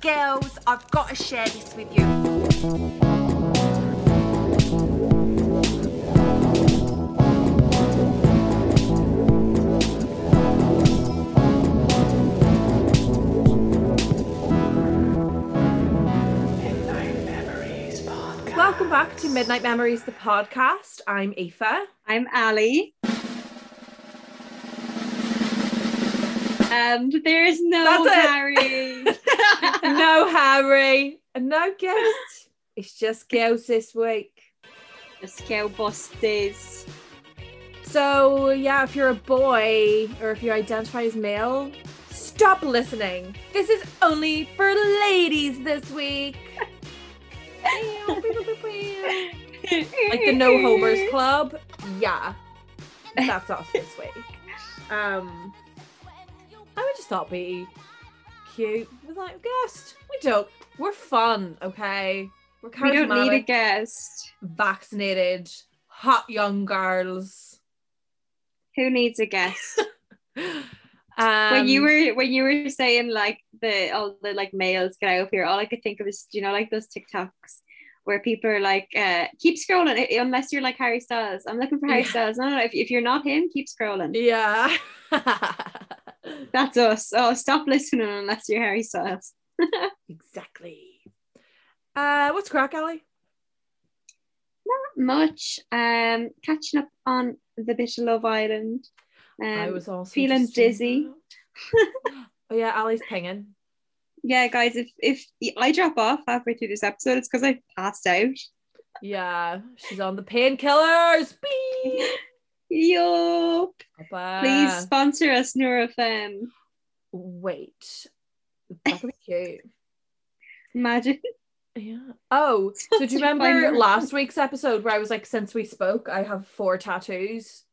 Girls, I've got to share this with you. Welcome back to Midnight Memories, the podcast. I'm Aoife. I'm Ali. And there's no That's it. No Harry, and no guest. It's just girls this week. the scale busties. So, yeah, if you're a boy or if you identify as male, stop listening. This is only for ladies this week. like the No Homers Club. Yeah, that's us this week. Um, I would just thought be cute. Was like guest. We don't. We're fun, okay. We're We don't need a guest. vaccinated, hot young girls. Who needs a guest? Um, when you were when you were saying like the all the like males get out of here, all I could think of is you know like those TikToks where people are like uh keep scrolling unless you're like Harry Styles. I'm looking for Harry Yeah. Styles. No, no, if, if you're not him, keep scrolling. yeah. That's us. Oh, stop listening unless you're Harry Styles. exactly. Uh, what's crack, Ali? Not much. Um, catching up on the bit of Love Island. Um, I was also feeling dizzy. oh yeah, Ali's pinging. yeah, guys. If if I drop off halfway through this episode, it's because I passed out. Yeah, she's on the painkillers. Yup. Please sponsor us, Nurofen. wait. That could be cute. Imagine. Yeah. Oh, so do you remember last week's episode where I was like, since we spoke, I have four tattoos.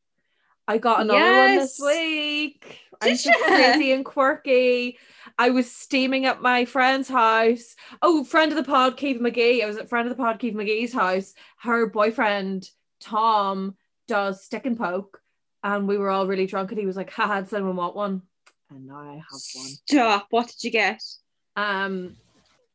I got another one this Yes. week. I'm Did just crazy and quirky. I was steaming at my friend's house. Oh, friend of the pod, Keith McGee. I was at friend of the pod, Keith McGee's house. Her boyfriend, Tom, does stick and poke. And we were all really drunk, and he was like, haha, does anyone want one? And now I have one. Stop. What did you get? Um,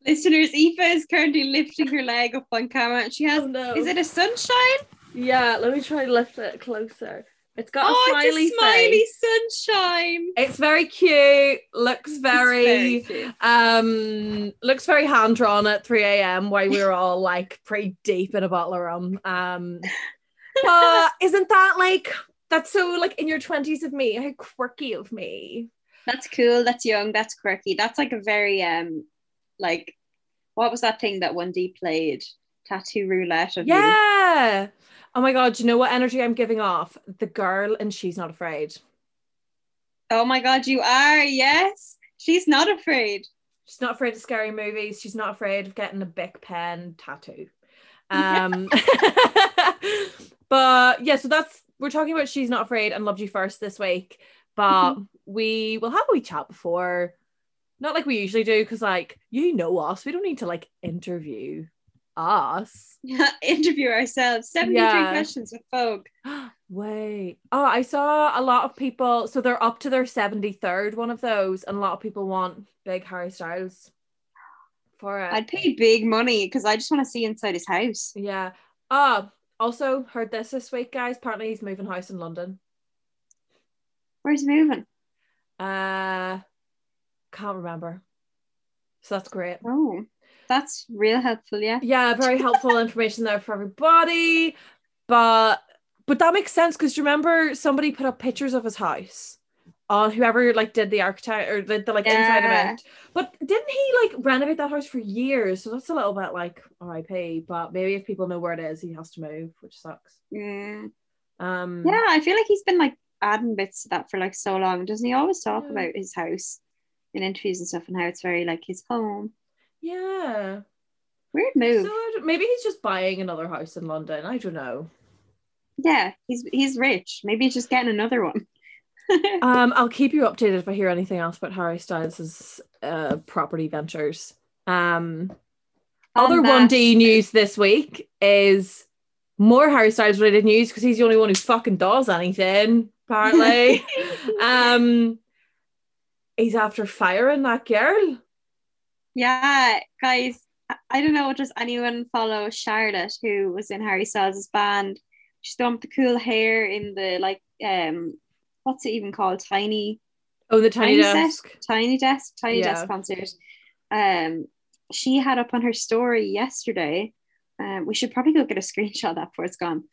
Listeners, Aoife is currently lifting her leg up on camera and she has oh no. is it a sunshine? Yeah, let me try to lift it closer. It's got oh, a smiley, it's a smiley face. sunshine. It's very cute. Looks very, very cute. um looks very hand drawn at 3 a.m. while we were all like pretty deep in a bottle of rum. Um but isn't that like that's so like in your 20s of me? How quirky of me. That's cool. That's young. That's quirky. That's like a very um, like, what was that thing that one D played? Tattoo roulette of you. Yeah. Oh my god, do you know what energy I'm giving off? The girl and she's not afraid. Oh my god, you are. Yes, she's not afraid. She's not afraid of scary movies. She's not afraid of getting a big pen tattoo. Um, but yeah, so that's we're talking about she's not afraid and loved you first this week. But we will have a wee chat before, not like we usually do, because like you know us, we don't need to like interview us. Yeah, interview ourselves. Seventy-three Yeah. questions with Vogue. Wait, oh, I saw a lot of people. So they're up to their seventy third one of those, and a lot of people want big Harry Styles for it. I'd pay big money because I just want to see inside his house. Yeah. Ah, also heard this this week, guys. Apparently he's moving house in London. Where's he moving? Uh can't remember. So that's great. Oh, that's real helpful. Yeah. Yeah, very helpful information there for everybody. But but that makes sense because remember somebody put up pictures of his house on whoever like did the architect or the, the like inside event. But didn't he like renovate that house for years? So that's a little bit like RIP. But maybe if people know where it is, he has to move, which sucks. Mm. Um Yeah, I feel like he's been like adding bits to that for like so long. Doesn't he always talk Yeah. about his house in interviews and stuff and how it's very like his home? Yeah. Weird move. So maybe he's just buying another house in London. I don't know. yeah, he's he's rich. Maybe he's just getting another one. Um, I'll keep you updated if I hear anything else about Harry Styles' uh, property ventures. Um, other one D news this week is more Harry Styles related news because he's the only one who fucking does anything. Apparently, um, he's after firing that girl. Yeah, guys, I don't know, does anyone follow Charlotte who was in Harry Styles' band? She's done with the cool hair in the like um what's it even called? Tiny Oh, the tiny, Tiny desk. Tiny Desk, Tiny Yeah. Desk concert. Um she had up on her story yesterday. Um, we should probably go get a screenshot of that before it's gone.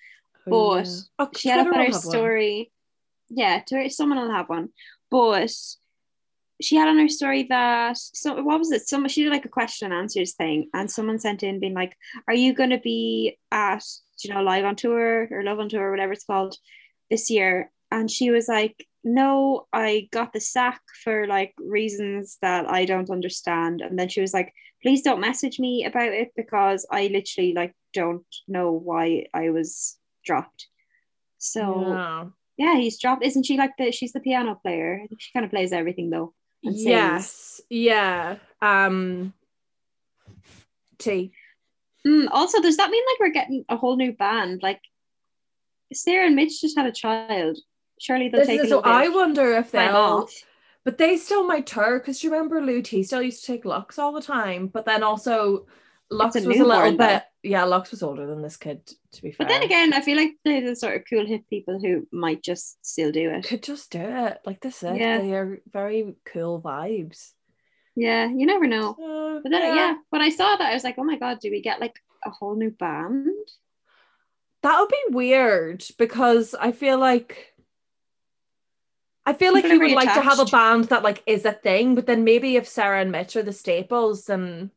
Oh, But yeah. Oh, she had up on her have one. story. Yeah, to, someone will have one. But she had on her story that so what was it? Someone she did like a question and answers thing, and someone sent in being like, "Are you going to be at you know live on tour or love on tour or whatever it's called this year?" And she was like, "No, I got the sack for like reasons that I don't understand." And then she was like, "Please don't message me about it because I literally like don't know why I was dropped." So Yeah. yeah, he's dropped. Isn't she like the? She's the piano player. She kind of plays everything though. Yes. Yeah. Um. T. Mm, also, does that mean like we're getting a whole new band? Like Sarah and Mitch just had a child. Surely they'll This take a is, so I wonder if they'll. But they still might tour because you remember Lou T still used to take Lux all the time. But then also Lux a was a little newborn, though. bit yeah, Lux was older than this kid, to be fair. But then again, I feel like they're the sort of cool hip people who might just still do it. could just do it. Like this is Yeah. they are very cool vibes. Yeah, you never know. So, But then yeah, when I saw that, I was like, oh my god, do we get like a whole new band? That would be weird because I feel like I feel like you would like to have a band that like is a thing, but then maybe if Sarah and Mitch are the staples, then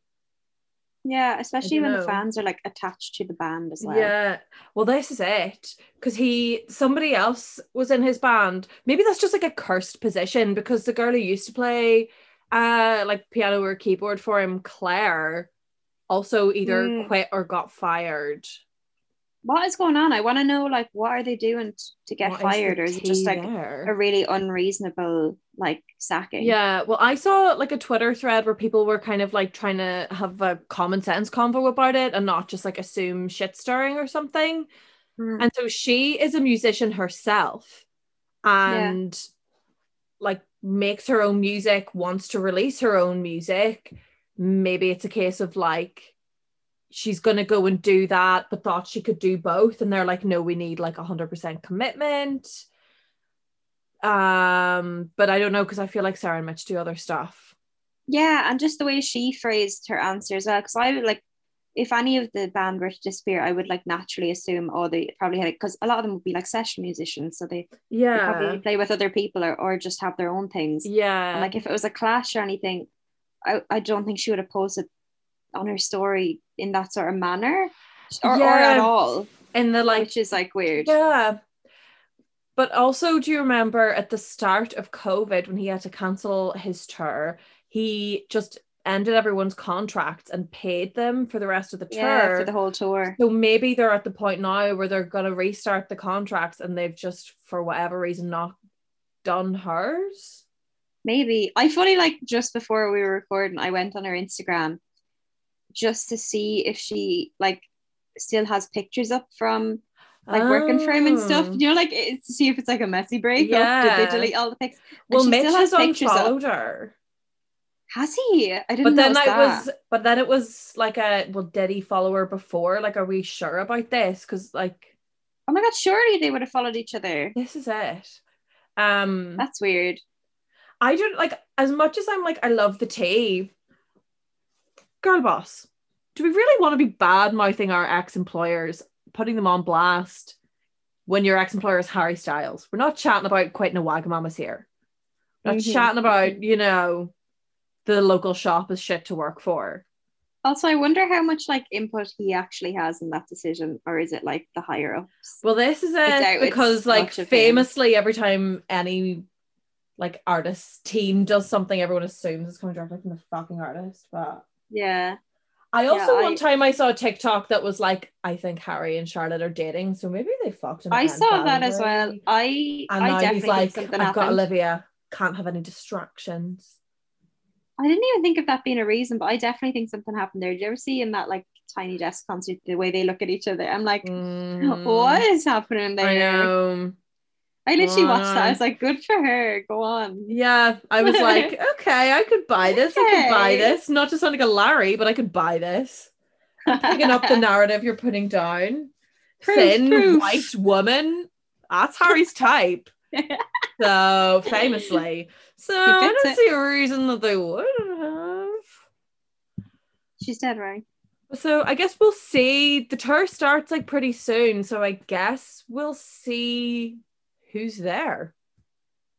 Yeah, especially when know. the fans are like attached to the band as well. yeah. Well, this is it because he somebody else was in his band. Maybe that's just like a cursed position because the girl who used to play uh like piano or keyboard for him, Claire, also either Mm. quit or got fired. What is going on? I want to know like what are they doing to get What fired, or is it just like there? a really unreasonable like sacking? Yeah, well, I saw like a Twitter thread where people were kind of like trying to have a common sense convo about it and not just like assume shit stirring or something. Mm. And so she is a musician herself and like makes her own music, wants to release her own music. Maybe it's a case of like she's gonna go and do that, but thought she could do both. And they're like, no, we need like 100% commitment. Um, but I don't know because I feel like Sarah and Mitch do other stuff. Yeah, and just the way she phrased her answer as well, because I would like if any of the band were to disappear, I would like naturally assume, oh, they probably had it because a lot of them would be like session musicians, so they, they Yeah. probably play with other people or, or just have their own things. Yeah. And like if it was a clash or anything, I, I don't think she would have posted on her story in that sort of manner or, or at all, in the like which is like weird. Yeah. But also, do you remember at the start of COVID when he had to cancel his tour, he just ended everyone's contracts and paid them for the rest of the tour. Yeah, for the whole tour. so maybe they're at the point now where they're going to restart the contracts and they've just, for whatever reason, not done hers. Maybe. I fully like just before we were recording, I went on her Instagram just to see if she like still has pictures up from like working for him and stuff. Oh. You know, like it's to see if it's like a messy break. Yeah. Did they delete all the pics? Well, Mitch still has pictures up. unfollowed her. Has he? I didn't But then that. was, but then it was like a, well, did he follow her before? Like, are we sure about this? Because like, Oh my god, surely they would have followed each other. this is it. Um, That's weird. I don't like as much as I'm like I love the tea. Girl boss, do we really want to be bad mouthing our ex employers, putting them on blast when your ex employer is Harry Styles? We're not chatting about quitting a Wagamamas here. We're not Mhm. chatting about you know the local shop is shit to work for. Also, I wonder how much like input he actually has in that decision, or is it like the higher ups? Well, this is it because like famously every time any like artist team does something, everyone assumes it's coming directly from the fucking artist, but. Yeah. I also Yeah, one I- time I saw a TikTok that was like, I think Harry and Charlotte are dating, so maybe they fucked him. I saw that as well. I And I definitely like, I've something got. Olivia, can't have any distractions. I didn't even think of that being a reason, but I definitely think something happened there. Did you ever see in that like tiny desk concert the way they look at each other? I'm like, Mm, what is happening there? I literally watched that. I was like, good for her. Go on. Yeah, I was like, okay, I could buy this. I could buy this. Not to sound like a Larry, but I could buy this. Picking up the narrative you're putting down. Proof, Thin proof. white woman. That's Harry's type. So famously. So I don't it. see a reason that they wouldn't have. She's dead right. So I guess we'll see. The tour starts like pretty soon. So I guess we'll see who's there.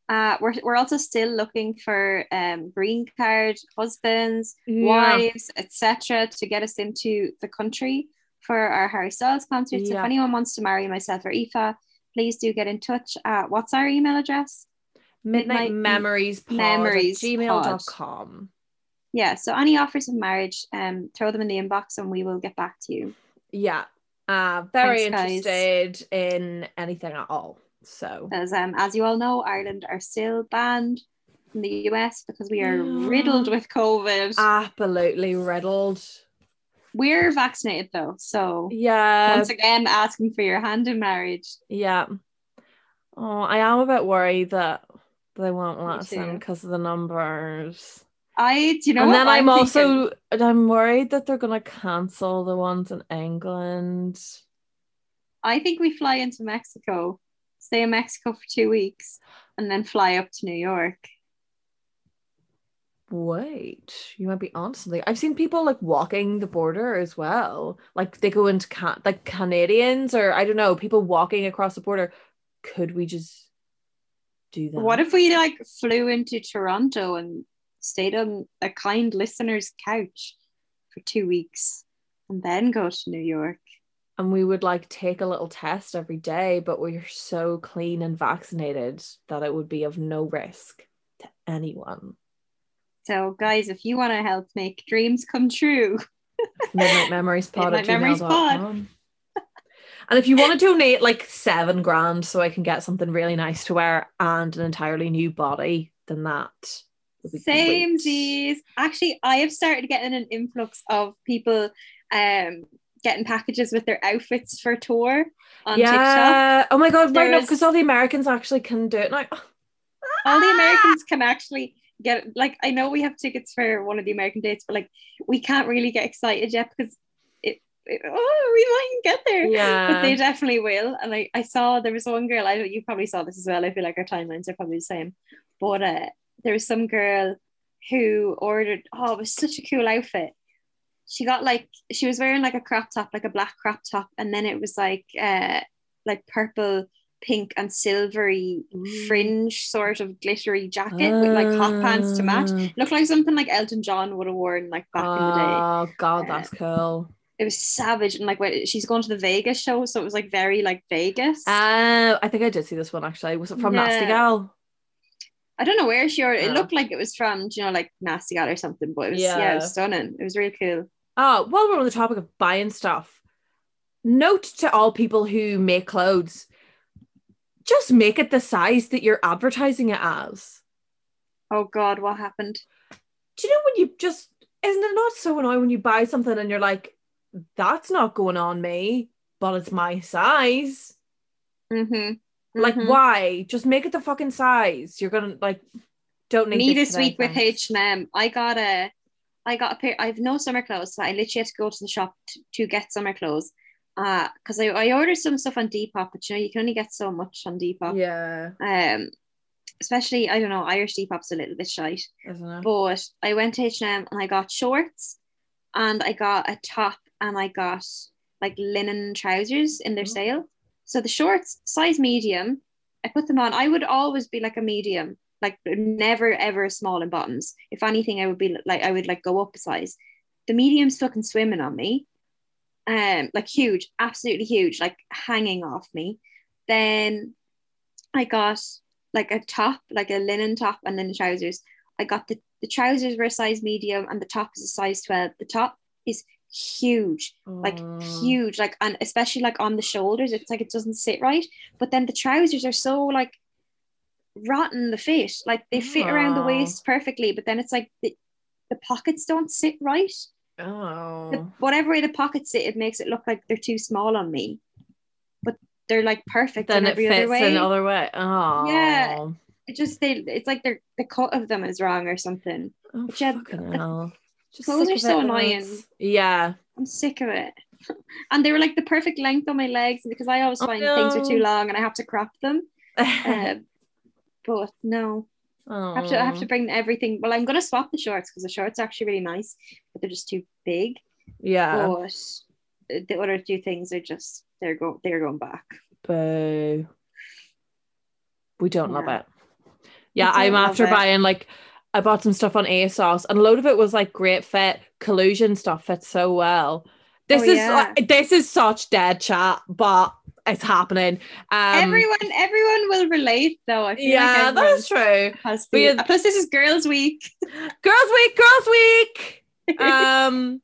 Uh, we're, we're also still looking for um, green card husbands, wives, etc., to get us into the country for our Harry Styles concert. So Yeah. if anyone wants to marry myself or Aoife, please do get in touch. At, what's our email address? Midnight, Midnight Memories pod Memories at gmail.com. Yeah. So any offers of marriage, um, throw them in the inbox and we will get back to you. Yeah. Uh, very Thanks, guys. interested in anything at all. So As um, as you all know, Ireland are still banned from the US because we are riddled with COVID. absolutely riddled. We're vaccinated though, so Yeah. once again asking for your hand in marriage. Yeah. Oh, I am a bit worried that they won't let us in because of the numbers. I, do you know, and then I'm, thinking? also I'm worried that they're gonna cancel the ones in England. I think we fly into Mexico, stay in Mexico for two weeks, and then fly up to New York. Wait, you might be on something. I've seen people like walking the border as well. Like they go into can like Canadians or I don't know, people walking across the border. Could we just do that? What if we like flew into Toronto and stayed on a kind listener's couch for two weeks, and then go to New York? And we would like take a little test every day, but we're so clean and vaccinated that it would be of no risk to anyone. So, guys, if you want to help make dreams come true, Midnight Memories Pod at Memories Pod. And if you want to donate like seven grand so I can get something really nice to wear and an entirely new body, then that Same samesies. Actually, I have started getting an influx of people um getting packages with their outfits for tour on TikTok. Yeah. Oh my god, right now because all the Americans actually can do it now. All the Americans can actually get like I know we have tickets for one of the American dates, but like we can't really get excited yet because it, it- oh we might get there. Yeah. But they definitely will. And I, I saw there was one girl, I you probably saw this as well. I feel like our timelines are probably the same. But uh there was some girl who ordered oh it was such a cool outfit. She got like she was wearing like a crop top, like a black crop top, and then it was like uh like purple, pink, and silvery Ooh. fringe sort of glittery jacket with like hot pants to match. Ah. Looked like something like Elton John would have worn like back in the day Oh god, Uh, that's cool. it was savage and like when she's going to the Vegas show, so it was like very like Vegas. Uh, I think I did see this one actually. Was it from Yeah. Nasty Gal? I don't know where she ordered. It Oh. looked like it was from, you know, like Nasty Gal or something, but it was yeah, Yeah. it was stunning. It was real cool. Oh, while we're on the topic of buying stuff, note to all people who make clothes, just make it the size that you're advertising it as. Oh God, what happened? Do you know when you just isn't it not so annoying when you buy something and you're like, that's not going on me, but it's my size. Mm-hmm. Like, why? Just make it the fucking size. You're gonna like don't need Me this, week with. H and M, I got a, I got a pair. I have no summer clothes, so I literally had to go to the shop to, to get summer clothes. Uh, because I, I ordered some stuff on Depop, but you know you can only get so much on Depop. Yeah, Um, especially I don't know Irish Depop's a little bit shite. isn't it? but I went to H&M and I got shorts and I got a top and I got like linen trousers in their Mhm. sale. So the shorts, size medium, I put them on. I would always be like a medium, like never ever small in bottoms. If anything, I would be like I would like go up a size. The medium's fucking swimming on me. Um, like huge, absolutely huge, like hanging off me. Then I got like a top, like a linen top, and then the trousers. I got the, the trousers were a size medium and the top is a size 12. The top is huge, like Mm. huge, like and especially like on the shoulders, it's like it doesn't sit right. But then the trousers are so like rotten the fit, like they fit around the waist perfectly, but then it's like the, the pockets don't sit right. Oh. The, whatever way the pockets sit, it makes it look like they're too small on me. But they're like perfect then in it every fits other way. another way. Oh, Yeah. It just they it's like they're the cut of them is wrong or something. Oh, But yeah, the-. Just clothes are so annoying. Yeah. I'm sick of it. and they were like the perfect length on my legs because I always Oh, find things are too long and I have to crop them. Uh, but no, I have to I have to bring everything. Well, I'm gonna swap the shorts because the shorts are actually really nice, but they're just too big. yeah. But the other two things are just they're going they're going back. Boo. We don't love it. Yeah, I'm after it. buying like I bought some stuff on ASOS and a load of it was like great fit. Collusion stuff fits so well. This Oh, is yeah. this is such dead chat, but it's happening. Um everyone everyone will relate though. Yeah, like that's true. But Plus, this is Girls Week. Girls Week, Girls Week. um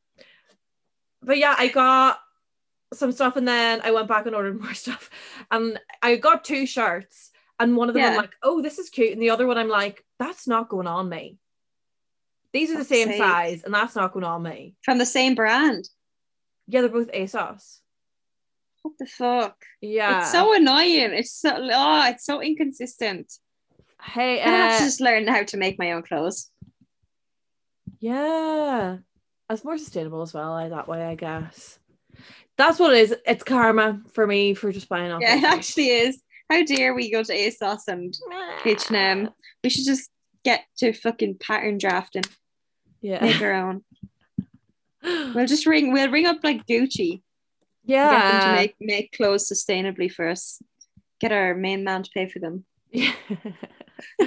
but yeah i got some stuff and then i went back and ordered more stuff and i got two shirts and one of them i'm like oh this is cute and the other one i'm like that's not going on me these are the same sake. size and that's not going on me from the same brand. yeah they're both asos What the fuck? yeah It's so annoying. It's so oh, it's so inconsistent. hey I have uh, to just learn how to make my own clothes. yeah it's more sustainable as well that way i guess that's what it is it's karma for me for just buying off Yeah, it actually is. How dare we go to ASOS and H&M? We should just get to fucking pattern drafting, yeah make our own. We'll just ring. We'll ring up like Gucci. yeah Get them to make make clothes sustainably for us. Get our main man to pay for them. Yeah.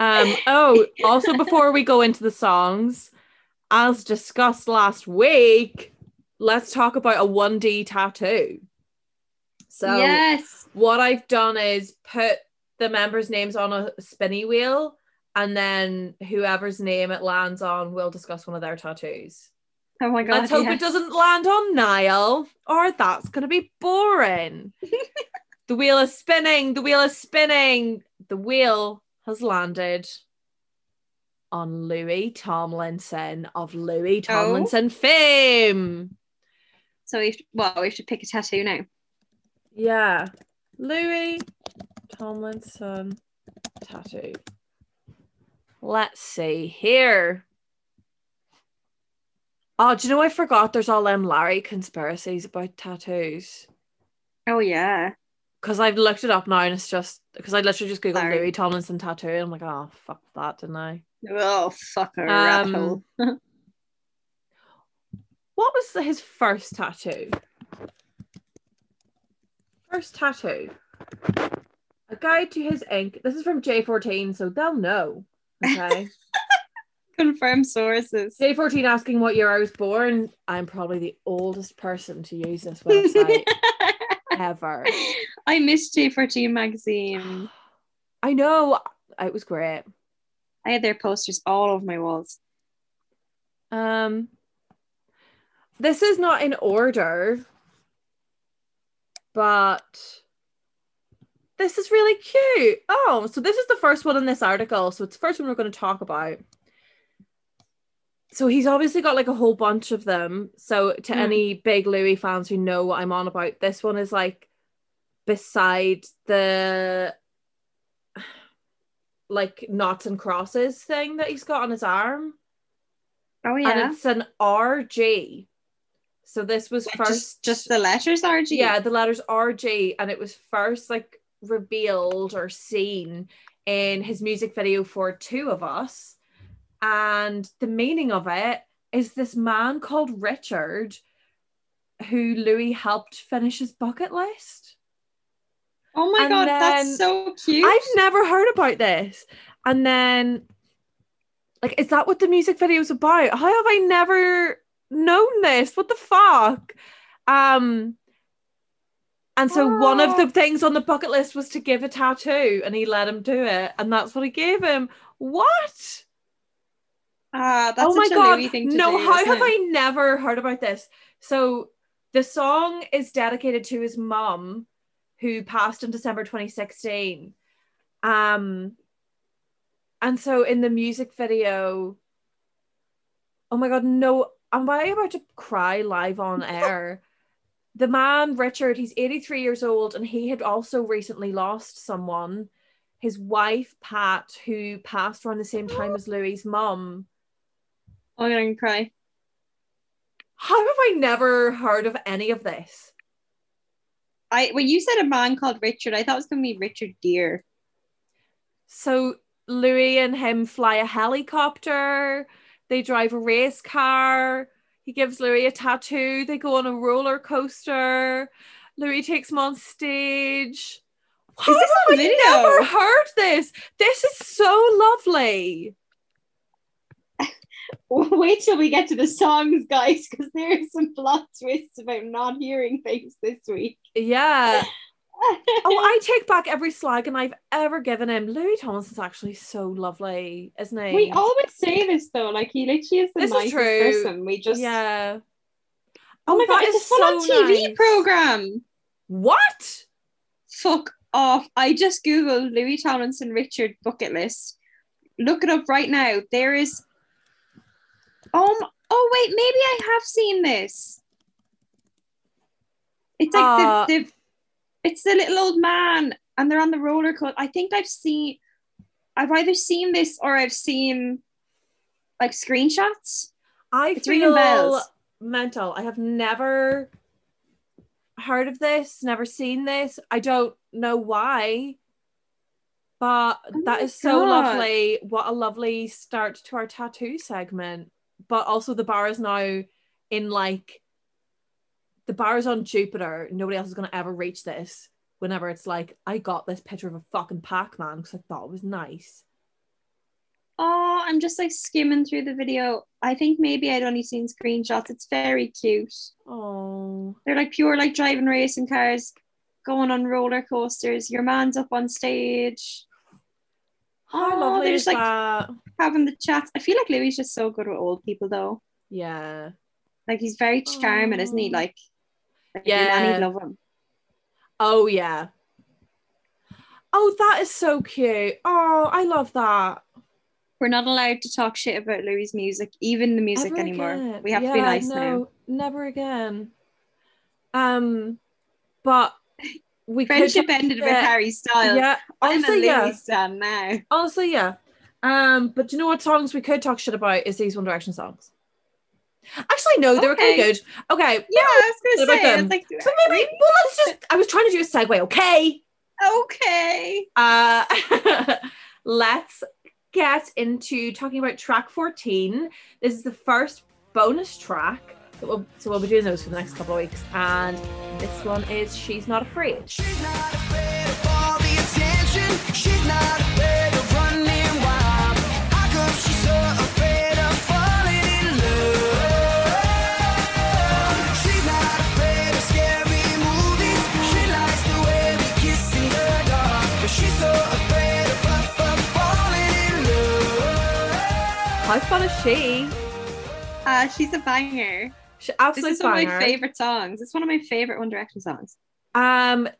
um, oh, also before we go into the songs, as discussed last week, let's talk about a 1D tattoo. So yes. What I've done is put the members' names on a spinny wheel, and then whoever's name it lands on will discuss one of their tattoos. Oh my god. Let's hope yes. it doesn't land on Niall, or that's going to be boring. the wheel is spinning. The wheel is spinning. The wheel has landed on Louis Tomlinson of Louis Oh. Tomlinson fame. So we have to, well, we have to pick a tattoo now. Yeah, Louis Tomlinson tattoo. Let's see here. Oh, do you know I forgot there's all them Larry conspiracies about tattoos? Oh yeah. Because I've looked it up now and it's just because I literally just googled Larry. Louis Tomlinson tattoo and I'm like, oh fuck that, didn't I? Oh fuck a rat Um, hole. What was his first tattoo? First tattoo. A guide to his ink. This is from J14, so they'll know. Okay. Confirm sources. J14 asking what year I was born. I'm probably the oldest person to use this website ever. I miss J14 magazine. I know. It was great. I had their posters all over my walls. Um, this is not in order, but this is really cute. Oh, so this is the first one in this article. So it's the first one we're going to talk about. So he's obviously got like a whole bunch of them. So to Hmm. any big Louis fans who know what I'm on about, this one is like beside the like knots and crosses thing that he's got on his arm Oh yeah. and it's an RG. So this was Like, first just, just the letters RG. yeah, the letters RG, and it was first like revealed or seen in his music video for Two of Us. And the meaning of it is this man called Richard who Louis helped finish his bucket list. Oh my And god, that's so cute. I've never heard about this. And then, like, is that what the music video is about? How have I never known this? What the fuck? Um, and so one of the Oh. things on the bucket list was to give a tattoo, and he let him do it, and that's what he gave him. What? Ah, that's oh my such god! Louis thing to no, do, how have it? I never heard about this? So the song is dedicated to his mum, who passed in December 2016. Um, and so in the music video, oh my god, no, am I about to cry live on air? the man Richard, he's 83 years old, and he had also recently lost someone. His wife Pat, who passed around the same time as Louis's mum. Oh, I'm gonna cry. How have I never heard of any of this? I when you said a man called Richard, I thought it was gonna be Richard Gere. So Louis and him fly a helicopter. They drive a race car. He gives Louis a tattoo. They go on a roller coaster. Louis takes him on stage. How this have I never heard this? This is so lovely. Wait till we get to the songs, guys, because there are some plot twists about not hearing things this week. Yeah. Oh, I take back every slag and I've ever given him. Louis Tomlinson's actually so lovely, isn't he? we always say this though, like he literally is the This is nicest true. person. We just yeah. Oh my god, it's a is full on so TV nice. program. What? Fuck off. I just Googled Louis Tomlinson Richard bucket list. Look it up right now. There is Oh m- oh wait, maybe I have seen this. It's like Uh, the, the it's the little old man and they're on the roller coaster. I think I've seen I've either seen this or I've seen like screenshots. I It's feel bells. mental. I have never heard of this, never seen this. I don't know why. But Oh that is so lovely. What a lovely start to our tattoo segment. But also the bar is now in like the bar is on Jupiter. Nobody else is gonna ever reach this. Whenever it's like, I got this picture of a fucking Pac-Man because I thought it was nice. Oh, I'm just like skimming through the video. I think maybe I'd only seen screenshots. It's very cute. Oh, They're like pure like driving racing cars, going on roller coasters. Your man's up on stage. how Oh, lovely they're just, like, that? having the chats. I feel like Louis is just so good with old people though. Yeah. Like he's very oh. charming, isn't he? Oh. Like, Yeah. love him. Oh yeah. Oh, that is so cute. Oh, I love that. We're not allowed to talk shit about Louis' music, even the music Ever anymore. again. We have to be Yeah, nice no, now. Never again. Um, but we could Friendship talk ended with. Harry Styles. Yeah, honestly, yeah. stan now. Honestly, yeah. Um, but do you know what songs we could talk shit about is these One Direction songs. Actually, no, they were kind of good. Okay, Yeah, I was gonna say. I them? was like, so maybe well, let's just. I was trying to do a segue. Okay. okay. Uh, let's get into talking about track 14. This is the first bonus track. that we'll- So we'll be doing those for the next couple of weeks. And this one is She's Not Afraid. She's not afraid How fun is she? Uh, she's a banger. She This is one of my favorite songs. It's one of my favorite One Direction songs. Um,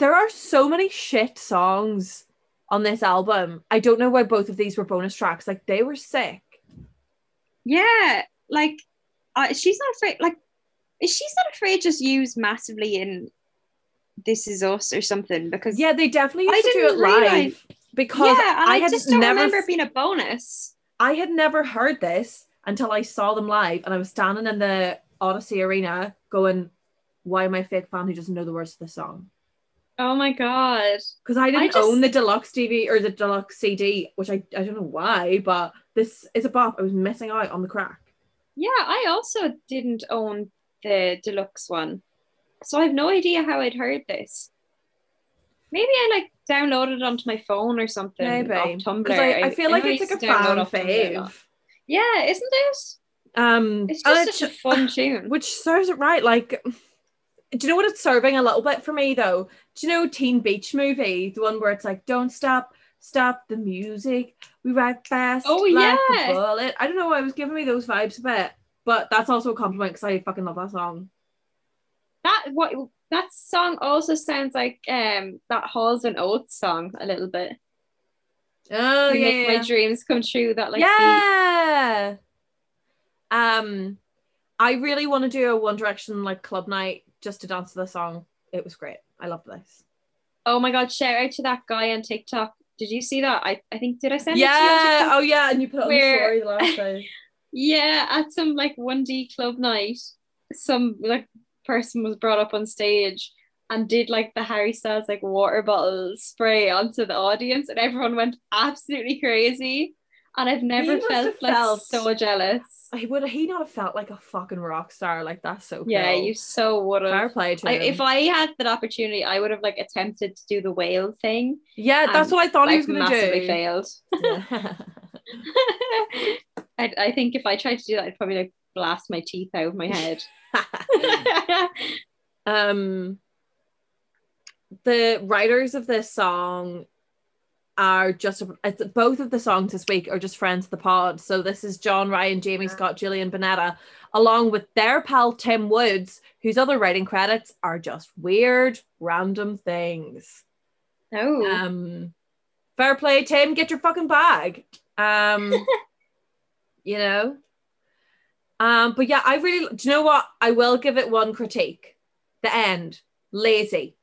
there are so many shit songs on this album. I don't know why both of these were bonus tracks. Like they were sick. Yeah, like uh, she's not afraid. Like, is she's not afraid just used massively in "This Is Us" or something? Because Yeah, they definitely I used to do it didn't realize- live because yeah, I I, had just don't never remember it being a bonus. I had never heard this until I saw them live and I was standing in the Odyssey Arena going, Why am I a fake fan who doesn't know the words to the song? Oh my god! Because I didn't just- own the deluxe DVD or the deluxe CD, which I, I don't know why, but this is a bop. I was missing out on the crack. Yeah, I also didn't own the deluxe one, so I have no idea how I'd heard this. Maybe I like downloaded it onto my phone or something. Maybe. Tumblr. I, I feel like I it's like a fan fave. Yeah, isn't it? Um, It's just such a fun tune. which serves it right. Like, do you know what it's serving a little bit for me though? Do you know Teen Beach Movie, the one where it's like, "Don't stop, stop the music, we ride fast." Oh, like yeah. bullet. I don't know. I was giving me those vibes a bit, but that's also a compliment because I fucking love that song. That what that song also sounds like um that Halls and Oates song a little bit. Oh You yeah, Make my dreams come true. That like beat. yeah. Um, I really want to do a One Direction like club night just to dance to the song. It was great. I love this. Oh my god, shout out to that guy on TikTok. Did you see that? I, I think did I send it to you? Yeah. Oh yeah, and you put it on the story last day. Yeah, at some like 1D club night, some like person was brought up on stage and did like the Harry Styles like water bottle spray onto the audience, and everyone went absolutely crazy. And I've never felt like felt- so jealous. I would he not have felt like a fucking rock star? Like that's so cool. Yeah, you so would fair have. play to I, him. if I had that opportunity, I would have like attempted to do the whale thing. yeah, that's what I thought he was gonna massively do. failed. Yeah. I, I think if I tried to do that, I'd probably like blast my teeth out of my head. um the writers of this song are just it's, both of the songs this week are just friends of the pod. So this is john ryan jamie scott julian bunetta along with their pal tim woods whose other writing credits are just weird random things. Oh, um fair play tim. Get your fucking bag. Um you know um but yeah i really do you know what i will give it one critique the end lazy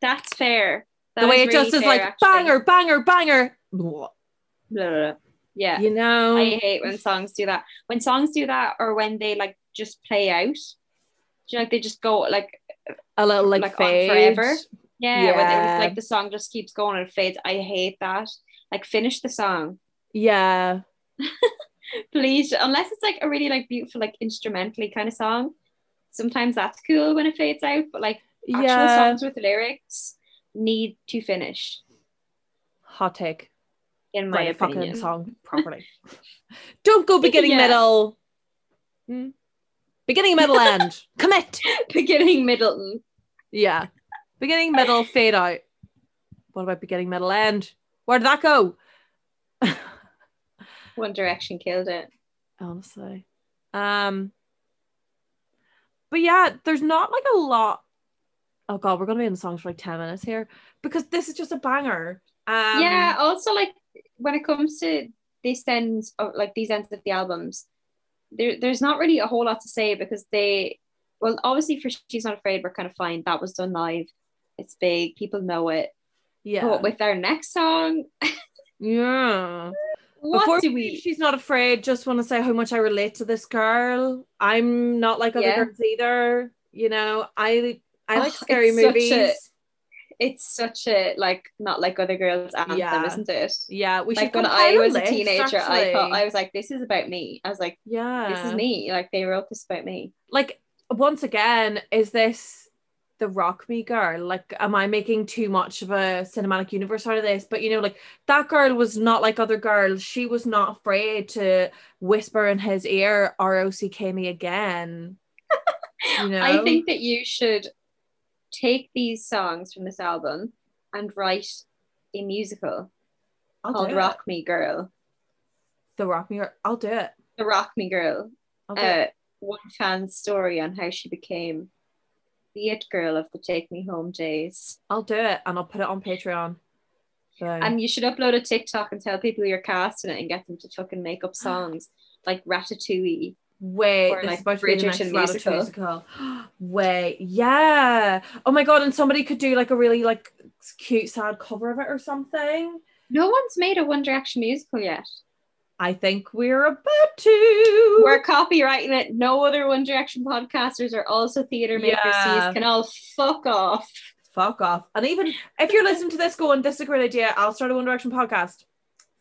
that's fair. That the way it is just really is like actually. banger banger banger Blah. Blah, blah. Yeah. you know I hate when songs do that. When songs do that, or when they like just play out. Do you know, like they just go like a little like, like, on fade forever. yeah, when Yeah. it's like the song just keeps going and it fades. I hate that. Like finish the song, yeah please. Unless it's like a really like beautiful like instrumentally kind of song. Sometimes that's cool when it fades out, but like actual yeah songs with lyrics need to finish, hot take in my Write a fucking opinion. song properly don't go beginning Yeah. middle Hmm. beginning middle end commit Beginning, middle, yeah beginning middle fade out what about beginning middle end where did that go One Direction killed it. honestly. Um, but yeah, there's not like a lot. Oh god, we're gonna be in the songs for like ten minutes here because this is just a banger. Um, yeah. Also, like when it comes to this ends of like these ends of the albums, there there's not really a whole lot to say because they, well, obviously for She's Not Afraid, we're kind of fine. That was done live. It's big. People know it. yeah, But with our next song, yeah. What Before do we, she's not afraid. Just want to say how much I relate to this girl. I'm not like other Yeah. girls either. You know, I I Oh, like scary it's such movies. a- It's such a like not like other girls anthem, Yeah. isn't it? yeah, we should Like when I a was a list, teenager, I thought. I was like, this is about me. I was like, yeah, this is me. Like they wrote this about me. like once again is this the rock me girl like am i making too much of a cinematic universe out of this but you know like that girl was not like other girls she was not afraid to whisper in his ear rock me again you know I think that you should take these songs from this album and write a musical I'll called it. Rock Me Girl. the rock me girl i'll do it The Rock Me Girl. Uh, one fan's story on how she became the it girl of the Take Me Home days. i'll do it and i'll put it on patreon so And you should upload a TikTok and tell people you're casting it and get them to fucking make up songs like Ratatouille. Wait, Or, this like, is about to be the next Bridgerton musical. musical. Wait, yeah. Oh my god, and somebody could do like a really like cute, sad cover of it or something. No one's made a One Direction musical yet. I think we're about to. We're copywriting it. No other One Direction podcasters or also theatre makers Yeah. can all fuck off. Fuck off. And even if you're listening to this going, this is a great idea, I'll start a One Direction podcast.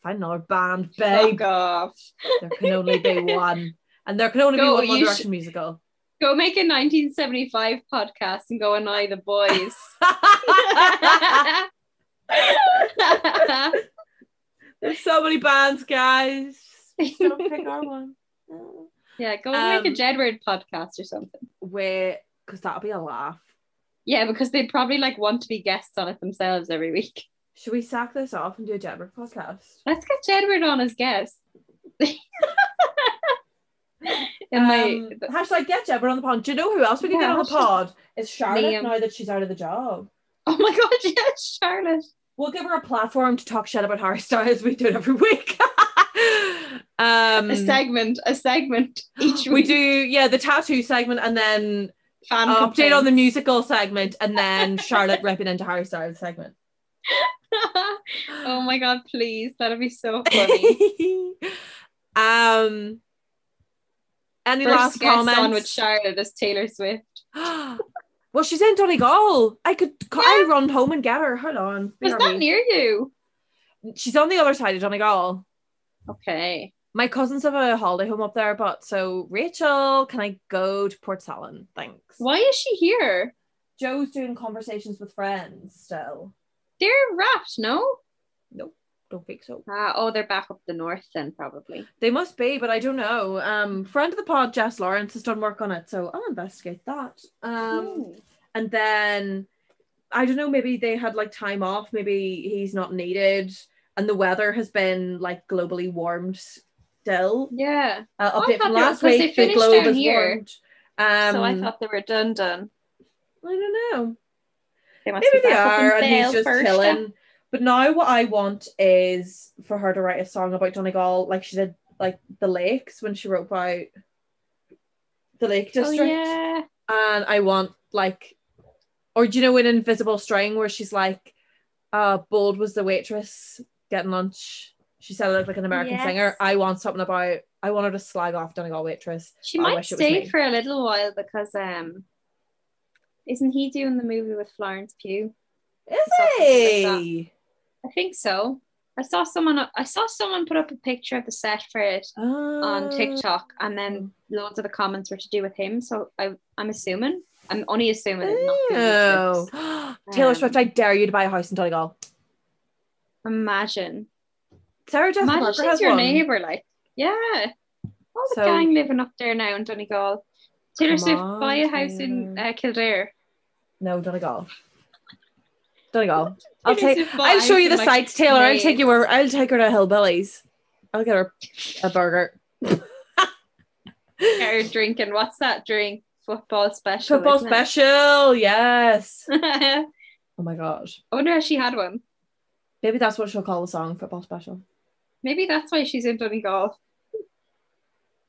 Find another band, babe. Fuck off. There can only be one. And there can only Go, be one One Direction musical. Go make a 1975 podcast and go annoy the boys. There's so many bands, guys. Just don't pick our one. yeah, go make a Um, Jedward podcast or something. Wait, because that'll be a laugh. Yeah, because they'd probably like want to be guests on it themselves every week. Should we sack this off and do a Jedward podcast? Let's get Jedward on as guest. In Um, my hashtag get Jedward on the pod. Do you know who else we can Yeah, get on the pod? It's Charlotte Liam. now that she's out of the job. oh my god, yes, Charlotte. We'll give her a platform to talk shit about Harry Styles. We do it every week. um, a segment, a segment each Week. we do, yeah, the tattoo segment and then fan update on the musical segment and then Charlotte ripping into Harry Styles segment. oh my god, please. That'd be so funny. um, any First last comments? on with Charlotte as Taylor Swift. well, she's in Donegal. I could, I run home and get her. Hold on. Where that near you? She's on the other side of Donegal. Okay. My cousins have a holiday home up there, but so Rachel, can I go to Portsalon? Thanks. Why is she here? Joe's doing conversations with friends still. They're wrapped, no? Don't think so. Ah, oh, they're back up the north then, probably. They must be, but I don't know. Um, friend of the pod, Jess Lawrence, has done work on it, so I'll investigate that. Um, Hmm. and then I don't know, maybe they had like time off, maybe he's not needed, and the weather has been like globally warmed still. Yeah. Uh, Oh, update thought from last week, the globe is here. warmed. Um, so I thought they were done done. I don't know. They must Maybe be they back up in are, and he's just chilling. But now what I want is for her to write a song about Donegal, like she did, like the lakes when she wrote about the Lake District. Oh, District. yeah. And I want like, or do you know in Invisible String where she's like, uh, Bold was the waitress getting lunch. She said it looked like an American Yes. singer. I want something about. I want her to slag off Donegal waitress. She I might wish it was stay for a little while because um isn't he doing the movie with Florence Pugh? Is Something like he? I think so. I saw someone I saw someone put up a picture of the set for it on Ah. TikTok and then loads of the comments were to do with him. So I I'm assuming. I'm only assuming it's not Taylor. Oh. Um, Swift, I dare you to buy a house in Donegal. Imagine. Sarah Jessica Imagine Parker she's your one. neighbour, like yeah. All the So- gang living up there now in Donegal. Taylor Swift on, buy a house in Taylor. uh, Kildare. No, Donegal. Donegal. I'll take. Swift bought a I'll show you the like, sites, Taylor. I'll take you where. I'll take her to Hillbillies. I'll get her a burger. Are drinking. What's that drink? Football special. Football isn't it? special, yes. Oh my god. I wonder if she had one. Maybe that's what she'll call the song. Football special. Maybe that's why she's in Donegal.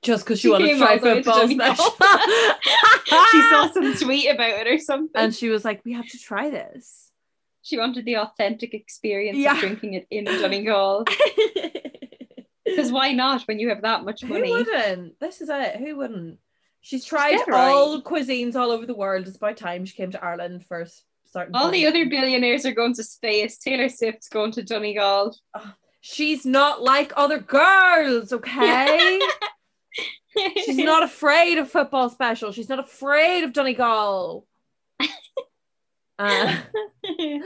Just because she She wanted to try all the way to football special. she saw some tweet about it or something. and she was like, "We have to try this." She wanted the authentic experience Yeah. of drinking it in Donegal. Because why not when you have that much money? Who wouldn't? This is it. Who wouldn't? She's tried right. all cuisines all over the world. It's about time she came to Ireland first. Starting All point. the other billionaires are going to space. Taylor Swift's going to Donegal. She's not like other girls, okay? She's not afraid of football special. She's not afraid of Donegal. Uh,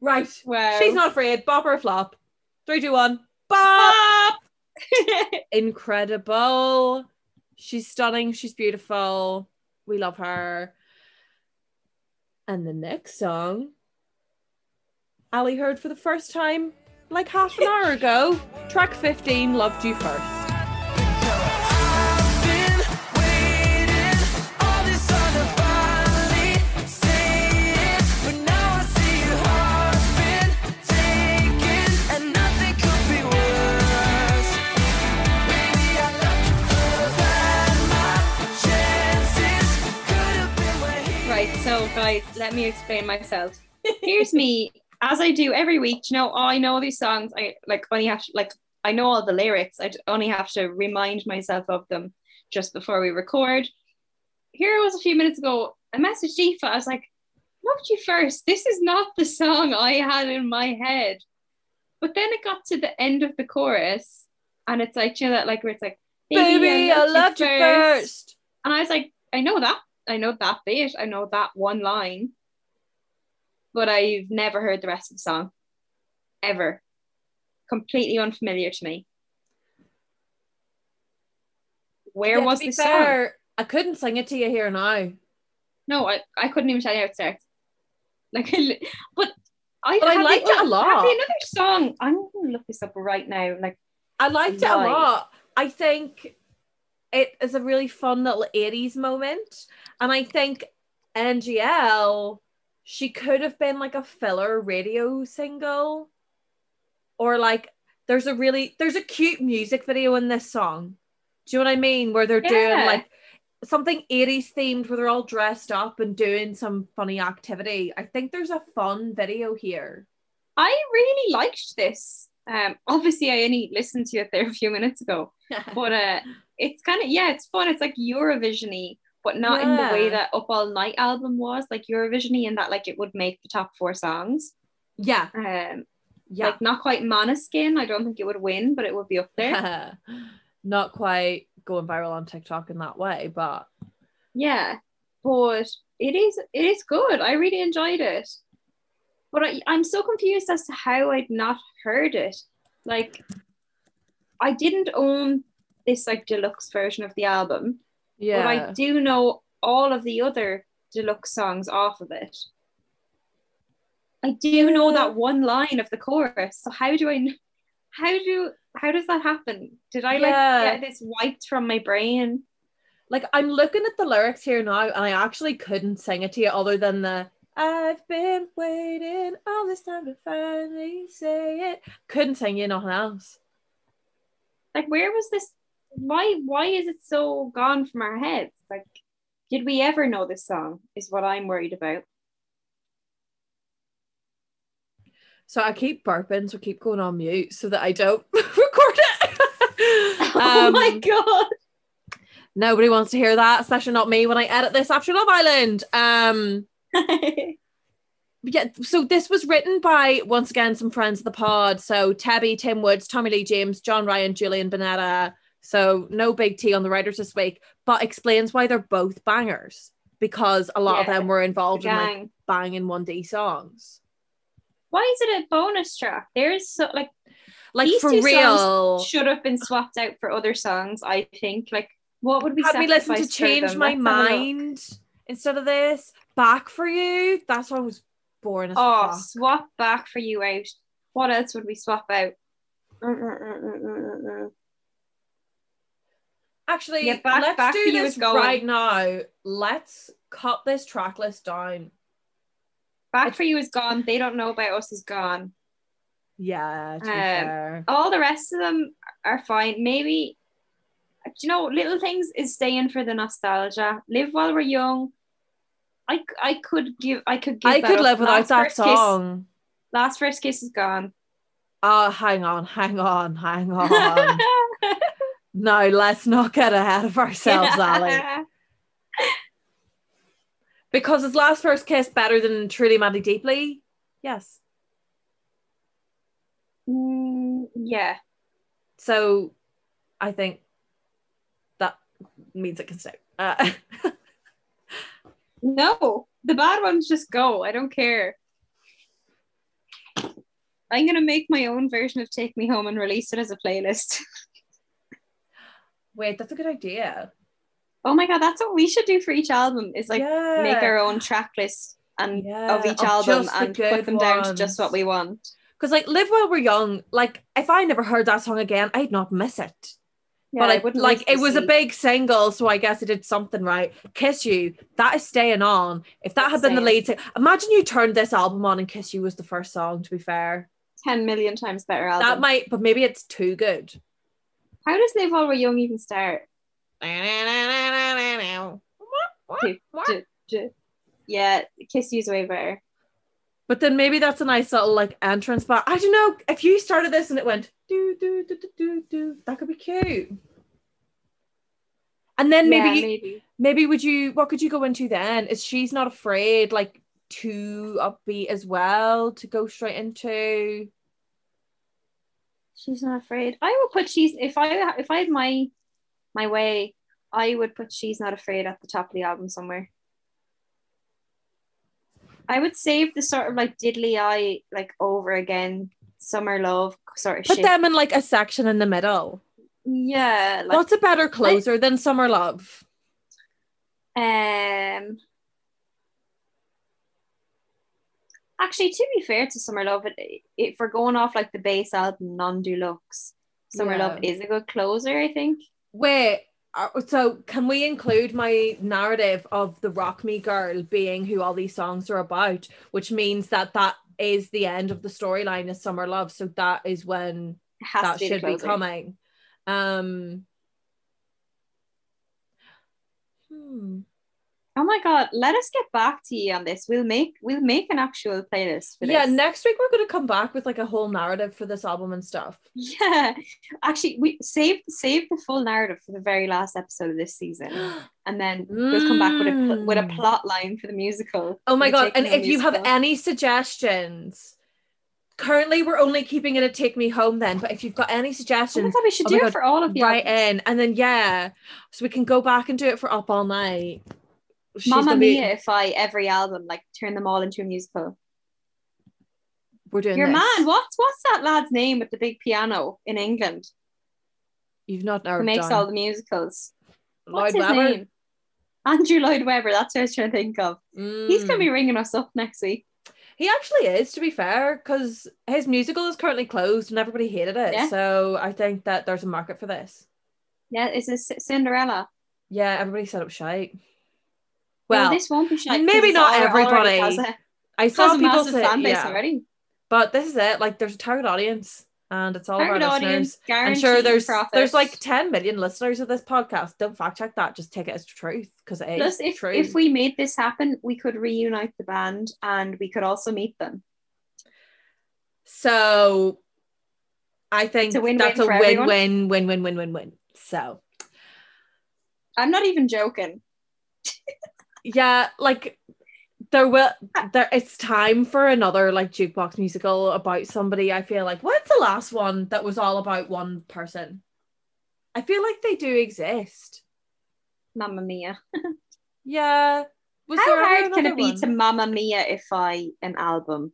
right. wow. She's not afraid. Bop or flop. Three, two, one. Bop. Incredible. She's stunning. She's beautiful. We love her. And the next song, Ali heard for the first time like half an hour ago. Track 15, Loved You First. Right, guys, let me explain myself. Here's me, as I do every week. You know, I know these songs. I like only have to like I know all the lyrics. I only have to remind myself of them just before we record. Here was a few minutes ago. I messaged Aoife. I was like, "Loved you first. This is not the song I had in my head." But then it got to the end of the chorus, and it's like you know that like where it's like, Baby, I loved you first. and I was like, I know that. I know that bit. I know that one line. But I've never heard the rest of the song. Ever. Completely unfamiliar to me. Where Yeah, was the song? I couldn't sing it to you here now. No, I, I couldn't even tell you how it starts. Like, but I, But I liked it a lot. another song. I'm going to look this up right now. Like, I liked it a lot. I think it is a really fun little 80s moment. And I think NGL, she could have been like a filler radio single. or like there's a really there's a cute music video in this song. Do you know what I mean? Where they're doing like something 80s themed where they're all dressed up and doing some funny activity. I think there's a fun video here. I really liked this. Um, obviously, I only listened to it there a few minutes ago, but uh, it's kind of yeah, it's fun. It's like Eurovisiony, but not in the way that Up All Night album was. Like Eurovisiony, in that like it would make the top four songs. yeah, Um, yeah. like not quite Måneskin. I don't think it would win, but it would be up there. Not quite going viral on TikTok in that way, but yeah, but it is it is good. I really enjoyed it. But I, I'm so confused as to how I'd not heard it. Like, I didn't own this like deluxe version of the album, yeah. but I do know all of the other deluxe songs off of it. I do know that one line of the chorus. So how do I? How do? How does that happen? Did I like get this wiped from my brain? like I'm looking at the lyrics here now, and I actually couldn't sing it to you other than the I've been waiting all this time to finally say it. Couldn't sing you nothing else. like where was this why why is it so gone from our heads like did we ever know this song is what i'm worried about So I keep burping, so I keep going on mute so that I don't record it. oh my Um, god Nobody wants to hear that, especially not me when I edit this after Love Island. Um, yeah, so this was written by once again some friends of the pod. So Tabby, Tim Woods, Tommy Lee James, John Ryan, Julian Bunetta. So no big T on the writers this week, but explains why they're both bangers because a lot of them were involved in like banging 1D songs. why is it a bonus track there's so like Like These for two songs real. should have been swapped out for other songs i think like what would we Had me listened to change my Let's have a look. mind instead of this. Back for you. That song was boring as oh fuck. swap back for you out what else would we swap out. Actually, Yeah, Back- let's Back do for You this is going. right now. Let's cut this track list down. back for you is gone they don't know about us is gone Yeah, to be Um, fair. all the rest of them are fine. Maybe, do you know, little things is staying for the nostalgia. Live while we're young. I, I could give I could give I could live without that First Kiss- song. last first kiss is gone. Oh, hang on, hang on, hang on. no, let's not get ahead of ourselves, Ali. Because is Last First Kiss better than Truly Madly Deeply? Yes. Mm, yeah. So I think that means it can stay. Uh, No, the bad ones just go. I don't care. I'm gonna make my own version of Take Me Home and release it as a playlist. wait, that's a good idea. Oh my god, that's what we should do for each album. Is like yeah. make our own track list and Yeah, of each of album just the and put them down to just what we want. Because like Live While We're Young, like if I never heard that song again, I'd not miss it. But I I, wouldn't like it was a big single, so I guess it did something right. Kiss You, that is staying on. If that had been the lead single, imagine you turned this album on and Kiss You was the first song, to be fair. 10 million times better album. That might, but maybe it's too good. How does Live While We're Young even start? But Yeah, Kiss You's way better. Then maybe that's a nice little like entrance. But I don't know if you started this and it went do do do do do do, that could be cute. And then maybe yeah, maybe. maybe would you what could you go into then is she's not afraid like too upbeat as well to go straight into She's not afraid. I would put she's if I if I had my my way, I would put she's not afraid at the top of the album somewhere. I would save the sort of like diddly eye like over again summer love sort of put shit. them in like a section in the middle yeah, like what's a better closer than summer love Um, actually, to be fair to Summer Love, it, if we're going off like the base album, non deluxe, Summer Yeah. Love is a good closer, I think. wait so can we include my narrative of the rock me girl being who all these songs are about which means that that is the end of the storyline is summer love. So that is when that be should be coming. Um hmm. Oh my god, let us get back to you on this. We'll make we'll make an actual playlist for yeah this. next week we're going to come back with like a whole narrative for this album and stuff Yeah. Actually, we save save the full narrative for the very last episode of this season. And then we'll come back with a with a Mm. plot line for the musical. Oh my god! And if you have any suggestions, currently we're only keeping it a take me home then. But if you've got any Oh suggestions, god, we should Oh do God, it for all of you right in, and then yeah, so we can go back and do it for up all night. Mamma be- Mia if I every album like turn them all into a musical. We're doing Your this. man, what's what's that lad's name with the big piano in England You've not who makes all the musicals? What's his Webber. name? Andrew Lloyd Webber. That's what I was trying to think of. He's gonna Mm. be ringing us up next week. He actually is, to be fair, because his musical is currently closed and everybody hated it. Yeah. So I think that there's a market for this. Yeah, it's a Cinderella. Yeah, everybody set up shite. Well, this won't be shy. maybe not everybody. A, I saw people say, yeah. already. but this is it. Like, there's a target audience, and it's all Target audience, listeners. I'm sure there's profit. there's like 10 million listeners of this podcast. Don't fact check that. Just take it as truth because it is Plus, if true. if we made this happen, we could reunite the band and we could also meet them. so I think a that's a for everyone. win-win, win-win, win-win, win. So I'm not even joking. yeah, like there will there it's time for another like jukebox musical about somebody. I feel like when's the last one that was all about one person? I feel like they do exist. Mamma Mia. Yeah. Was How hard can it be one? to Mamma Mia if I an album?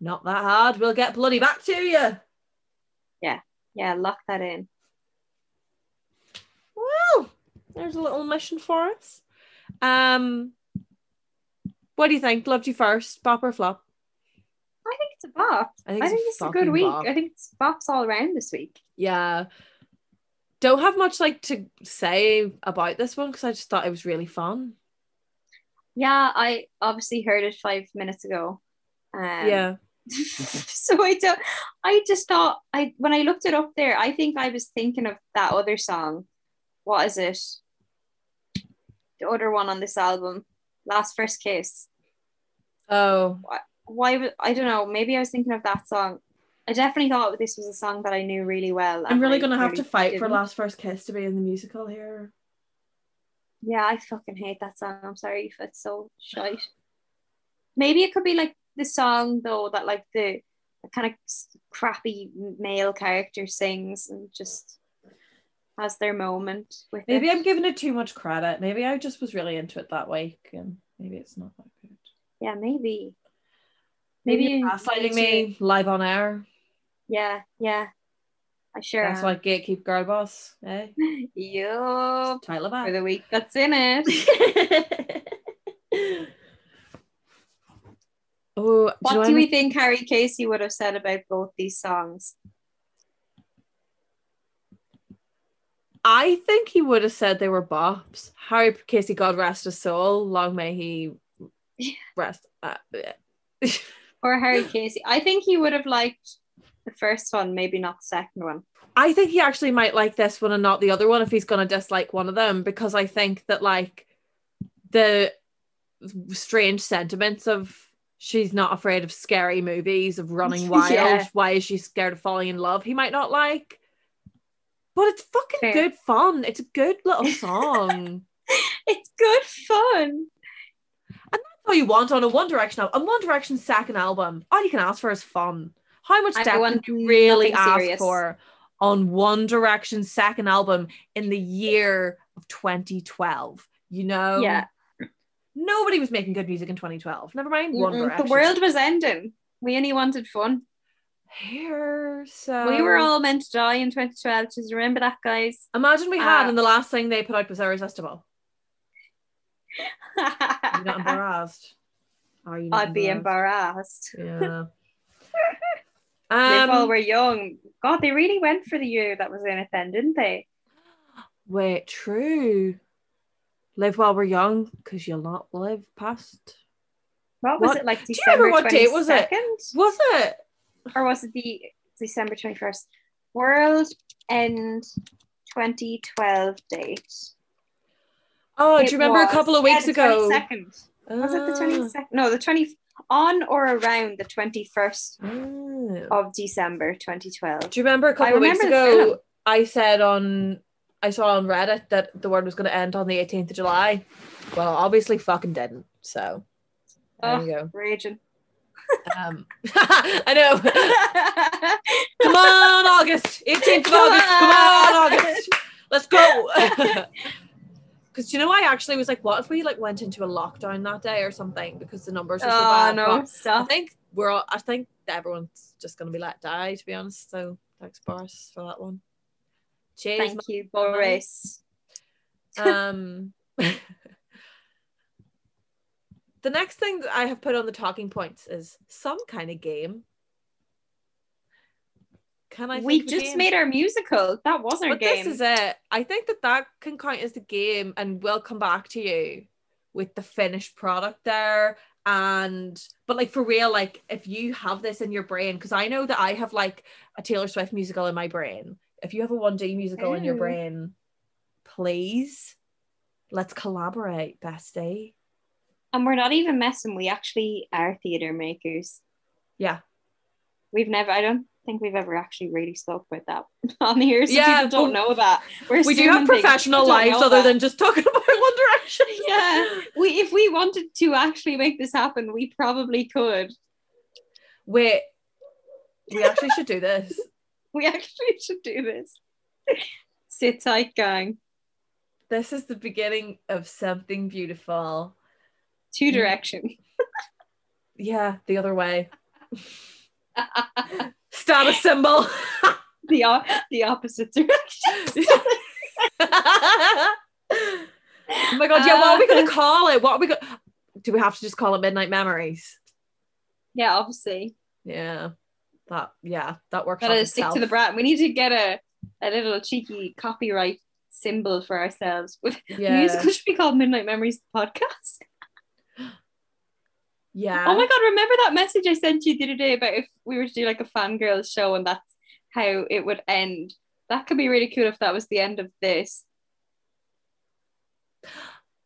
Not that hard. We'll get bloody back to you. Yeah. Yeah, lock that in. Well, there's a little mission for us. Um, what do you think? Loved you first, bop or flop? I think it's a bop. I think I it's think a it's a good week. bop. I think it's bops all around this week. Yeah. Don't have much like to say about this one because I just thought it was really fun. Yeah, I obviously heard it five minutes ago. Um, yeah. so I don't. I just thought I when I looked it up there, I think I was thinking of that other song. What is it? The other one on this album, Last First Kiss. Oh, Why? would- I don't know. Maybe I was thinking of that song. I definitely thought this was a song that I knew really well. I'm really gonna have really to fight for didn't. Last First Kiss to be in the musical here. Yeah, I fucking hate that song. I'm sorry if it's so shite. Maybe it could be like the song though that like the, the kind of crappy male character sings and just has their moment with Maybe it. I'm giving it too much credit. Maybe I just was really into it that week, and maybe it's not that good. Yeah, maybe. Maybe, Maybe you're you gaslighting need to- me live on air. Yeah, yeah. I sure That's am. like gatekeep girl boss. Eh? Yup. Title of For the week that's in it. oh, What know do we think Harry Casey would have said about both these songs? I think he would have said they were bops. Harry Casey, God rest his soul. Long may he rest. Uh, yeah. Or Harry Casey? I think he would have liked the first one, maybe not the second one. I think he actually might like this one and not the other one if he's going to dislike one of them because I think that like the strange sentiments of she's not afraid of scary movies of running wild. Yeah. Why is she scared of falling in love? He might not like, but it's fucking Fair. good fun. It's a good little song. It's good fun. And that's all you want on a One Direction album. A One Direction second album. All you can ask for is fun. How much depth can you really ask serious. for on One Direction's second album in the year of 2012? You know? Yeah. Nobody was making good music in 2012. Never mind One Mm-mm. Direction. The world was ending. We only wanted fun. Here, so We were all meant to die in 2012. Just remember that, guys. Imagine we had, Uh, and the last thing they put out was Irresistible. You're not embarrassed. Are you? Not I'd be embarrassed. Yeah. Live while um, we're young. God, they really went for the year that was in it then, didn't they? Wait, true. Live while we're young, because you'll not live past What was What? it like? Do you remember December what date was it? Was it? Or was it the December 21st? World End 2012 date. Oh, It do you remember a couple of yeah, weeks the ago? 22nd. Was it the Ah. 22nd? No, the 20 on or around the 21st Ah. of December 2012. Do you remember a couple of weeks remember the film. ago? I said on, I saw on Reddit that the world was going to end on the 18th of July. Well, obviously, fucking didn't. So there Oh, you go. raging. Um, I know. Come on, August. 18th of August. Come on, August. Let's go. Because you know, I actually was like, what if we like went into a lockdown that day or something because the numbers are so Oh bad. no, I think we're all. I think everyone's just going to be let die. To be honest, so thanks, Boris, for that one. Cheers. Thank you, Boris. um the next thing that i have put on the talking points is some kind of game can i we just game? made our musical. That was our but game. this is it i think that that can count as the game and we'll come back to you with the finished product there and but like for real like if you have this in your brain because i know that i have like a taylor swift musical in my brain if you have a 1d musical in your brain please let's collaborate bestie And we're not even messing. We actually are theatre makers. yeah We've never, I don't think we've ever actually really spoke about that on the here. So Yeah, people don't know that. We're we do have professional lives other that. than just talking about one direction Yeah. We, if we wanted to actually make this happen, we probably could. wait we actually should do this We actually should do this. Sit tight, gang. this is the beginning of something beautiful Two Mm. direction. yeah the other way status symbol the o- the opposite direction. oh my god yeah what are we gonna call it what are we gonna do we have to just call it midnight memories Yeah, obviously. yeah that yeah that works Gotta stick to the brand. We need to get a, a little cheeky copyright symbol for ourselves. With yeah musical should be called Midnight Memories podcast. Yeah Oh my god, remember that message I sent you the other day about if we were to do like a fangirl show and that's how it would end. That could be really cool if that was the end of this.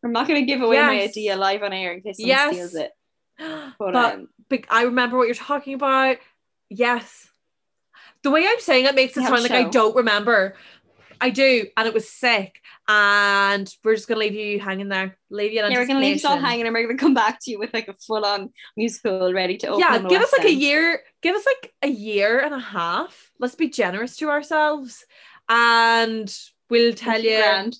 I'm not gonna give away my idea live on air in case someone Yes. steals it. But, but um, But I remember what you're talking about. Yes. The way I'm saying it makes it sound like I don't remember. I do, and it was sick. And we're just gonna leave you hanging there. Leave you yeah, we're gonna leave it all hanging and we're gonna come back to you with like a full-on musical ready to open. Yeah, give us like a year. Give us like a year and a half. Let's be generous to ourselves, and we'll tell you. grand.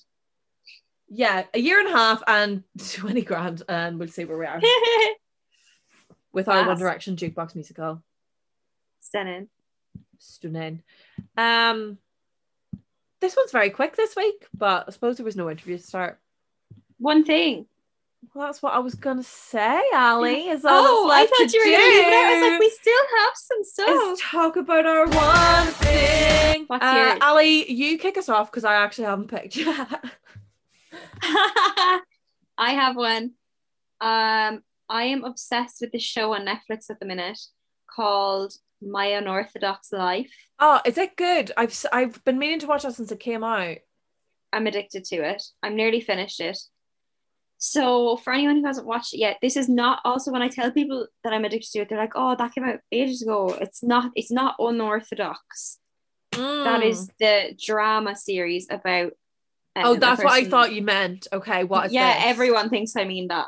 Yeah, a year and a half and twenty grand, and we'll see where we are with our One Direction jukebox musical. Stunning. Stunning. Um, this one's very quick this week, but I suppose there was no interview to start. One thing. Well, that's what I was gonna say, Ali. Is all Oh, I thought to you were gonna leave it. I was like, we still have some stuff. is talk about our one thing. What's Uh, yours? Ali, you kick us off because I actually haven't picked yet. I have one. Um, I am obsessed with this show on Netflix at the minute called My Unorthodox Life. oh, is it good? I've I've been meaning to watch that since it came out. I'm addicted to it. I'm nearly finished it. So, for anyone who hasn't watched it yet, this is not also when I tell people that I'm addicted to it, they're like, "Oh, that came out ages ago." It's not. It's not unorthodox. That Mm. is the drama series about. um, Oh, that's what I thought you meant. Okay, what is yeah, this? everyone thinks I mean that.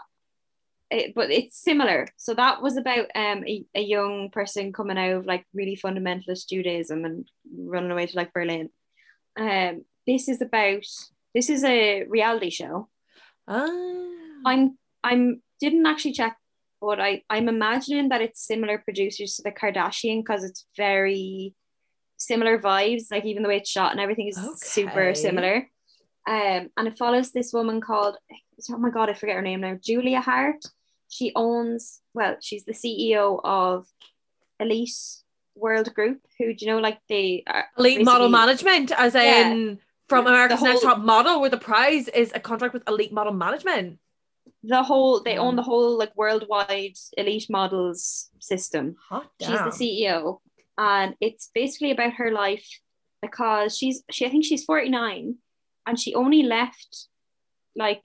It, but it's similar. So that was about um a, a young person coming out of like really fundamentalist Judaism and running away to like Berlin. Um, this is about this is a reality show. Ah. I'm I'm didn't actually check, but I I'm imagining that it's similar producers to the Kardashian because it's very similar vibes. Like even the way it's shot and everything is super similar. Um, and it follows this woman called oh my god, I forget her name now. Julia Haart. She owns well, she's the CEO of Elite World Group. Who do you know? Like the elite model management, as Yeah. in from America's The Next Top Model, where the prize is a contract with elite model management. the whole they own Mm. the whole like worldwide elite models system. Hot She's damn. the CEO, and it's basically about her life because she's she I think she's 49 and she only left like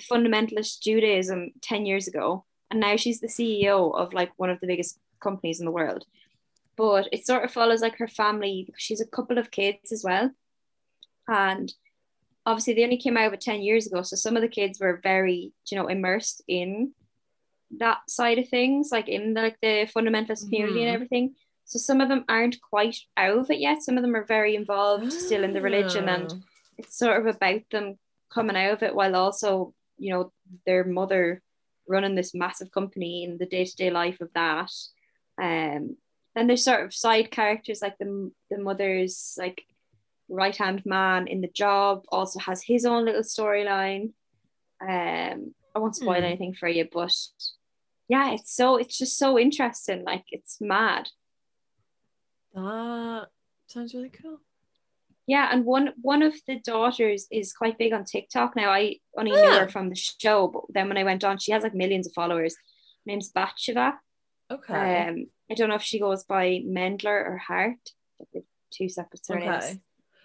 fundamentalist Judaism 10 years ago and now she's the CEO of like one of the biggest companies in the world but it sort of follows like her family because she's a couple of kids as well and obviously they only came out of it 10 years ago so some of the kids were very you know immersed in that side of things like in the, like the fundamentalist community Mhm. and everything so some of them aren't quite out of it yet some of them are very involved still in the religion and Oh. it's sort of about them coming out of it while also you know their mother running this massive company in the day-to-day life of that um then there's sort of side characters like the, the mother's like right hand man in the job also has his own little storyline um i won't spoil Hmm. anything for you but yeah it's so it's just so interesting like it's mad That sounds really cool. Yeah, and one one of the daughters is quite big on TikTok now. I only knew her from the show, but then when I went on, she has like millions of followers. Her name's Batsheva. Okay. Um, I don't know if she goes by Hendler or Haart. Two separate surnames. okay.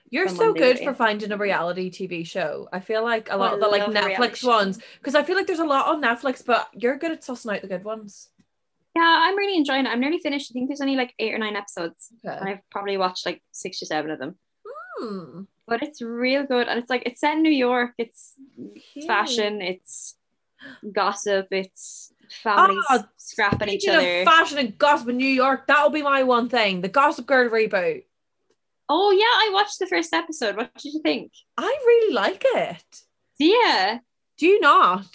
You're so good for finding a reality TV show. I feel like a lot I of the like Netflix ones, because I feel like there's a lot on Netflix, but you're good at sussing out the good ones. Yeah, I'm really enjoying it. I'm nearly finished. I think there's only like eight or nine episodes, and Okay. I've probably watched like six or seven of them. Hmm. But it's real good, and it's like it's set in New York. It's Cute. fashion. It's gossip. It's families Oh, scrapping each other. fashion and gossip in New York, that'll be my one thing. The Gossip Girl reboot. Oh yeah, I watched the first episode. What did you think? I really like it. Yeah, Do you not?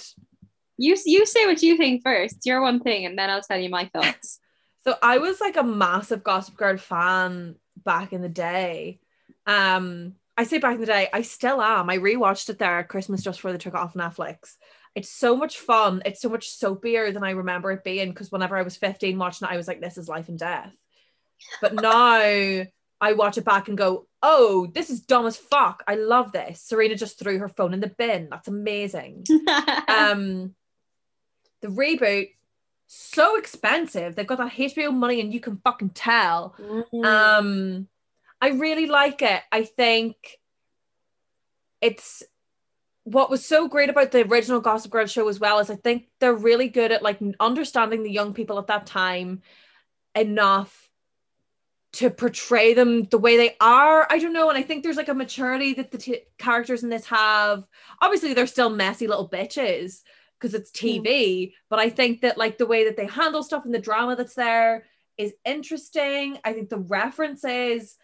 you you say what you think first. Your one thing, and then I'll tell you my thoughts. So I was like a massive Gossip Girl fan back in the day. Um, I say back in the day, I still am. I rewatched it there at Christmas just before they took it off Netflix. It's so much fun. It's so much soapier than I remember it being because whenever I was 15 watching it, I was like, this is life and death. But now I watch it back and go, oh, this is dumb as fuck. I love this. Serena just threw her phone in the bin. That's amazing. um the reboot so expensive they've got that hbo money and you can fucking tell Mm. um i really like it. I think it's what was so great about the original gossip girl show as well is i think they're really good at like understanding the young people at that time enough to portray them the way they are. I don't know and i think there's like a maturity that the t- characters in this have. Obviously they're still messy little bitches because it's tv but i think that like the way that they handle stuff and the drama that's there is interesting. I think the references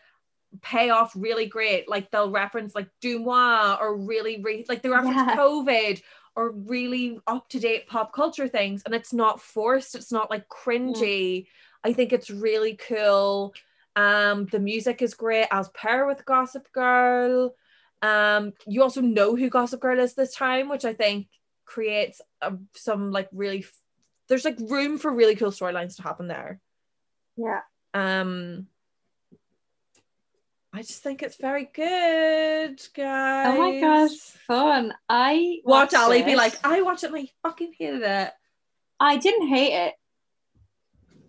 pay off really great. Like they'll reference like Dumois or really re- like they reference Yeah. covid or really up-to-date pop culture things and it's not forced it's not like cringy. I think it's really cool. Um the music is great as per with gossip girl. Um you also know who gossip girl is this time which i think creates a, some like really f- there's like room for really cool storylines to happen there. Yeah. um I just think it's very good, guys. Oh my gosh, fun! I Watch Ali be like, I watched it and I fucking hated it. I didn't hate it.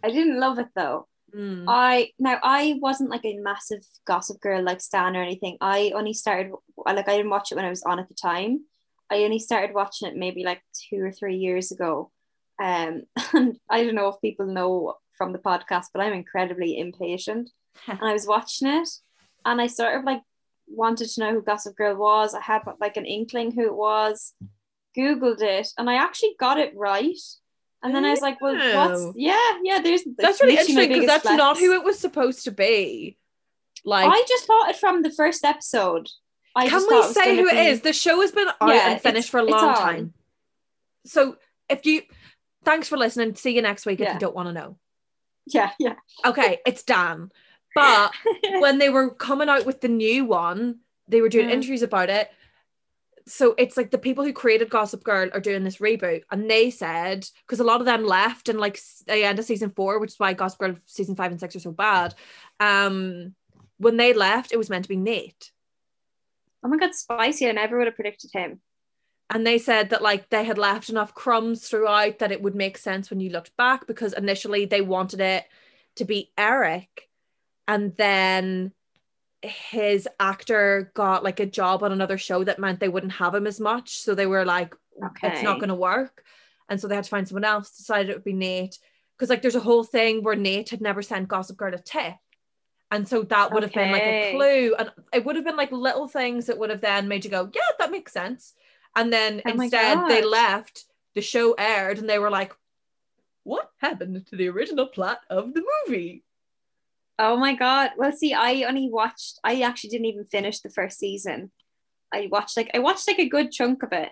I didn't love it though. Mm. I now I wasn't like a massive Gossip Girl like stan or anything. I only started like I didn't watch it when I was on at the time. I only started watching it maybe like two or three years ago. Um, and I don't know if people know from the podcast, but I'm incredibly impatient. and I was watching it, and I sort of like wanted to know who Gossip Girl was. I had like an inkling who it was. Googled it, and I actually got it right. And then I was like, "Well, what's yeah, yeah?" There's that's really interesting because that's not who it was supposed to be. Like, I just thought it from the first episode. I can we it say who it be- is? The show has been out Yeah, and finished for a long time. So if you, thanks for listening. See you next week if you don't want to know. Yeah, yeah. Okay, it's Dan. But when they were coming out with the new one, they were doing Mm. interviews about it. So it's like the people who created Gossip Girl are doing this reboot, and they said because a lot of them left and like the end of season four, which is why Gossip Girl season five and six are so bad. Um, when they left, it was meant to be Nate. oh my god, spicy! I never would have predicted him. and they said that like they had left enough crumbs throughout that it would make sense when you looked back because initially they wanted it to be Eric and then his actor got like a job on another show that meant they wouldn't have him as much. So they were like it's not going to work. And so they had to find someone else decided it would be Nate. Because like there's a whole thing where Nate had never sent Gossip Girl a tip. And so that would have been like a clue. And it would have been like little things that would have then made you go yeah that makes sense. And then Oh instead they left the show aired and they were like what happened to the original plot of the movie Oh my god. Well, see, I only watched. I actually didn't even finish the first season. I watched like I watched like a good chunk of it.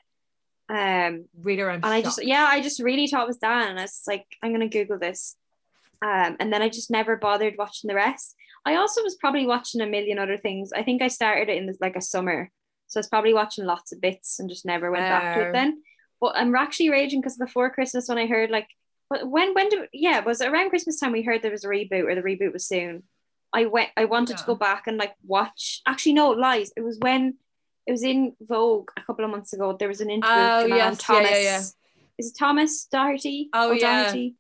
Um, reader I'm and I just yeah, I just really thought it was Dan, and I was like, I'm gonna Google this. Um, and then I just never bothered watching the rest. I also was probably watching a million other things. I think I started it in this, like a summer, so I was probably watching lots of bits and just never went back to it then. But I'm actually raging because before Christmas, when I heard like, when when do yeah, was it around Christmas time we heard there was a reboot or the reboot was soon. I went. I wanted to go back and like watch. Actually, no lies. It was when it was in Vogue a couple of months ago. There was an interview Oh, with yes. Yeah, Thomas. yeah, yeah. Is it Thomas Doherty? Oh, yeah. Doherty.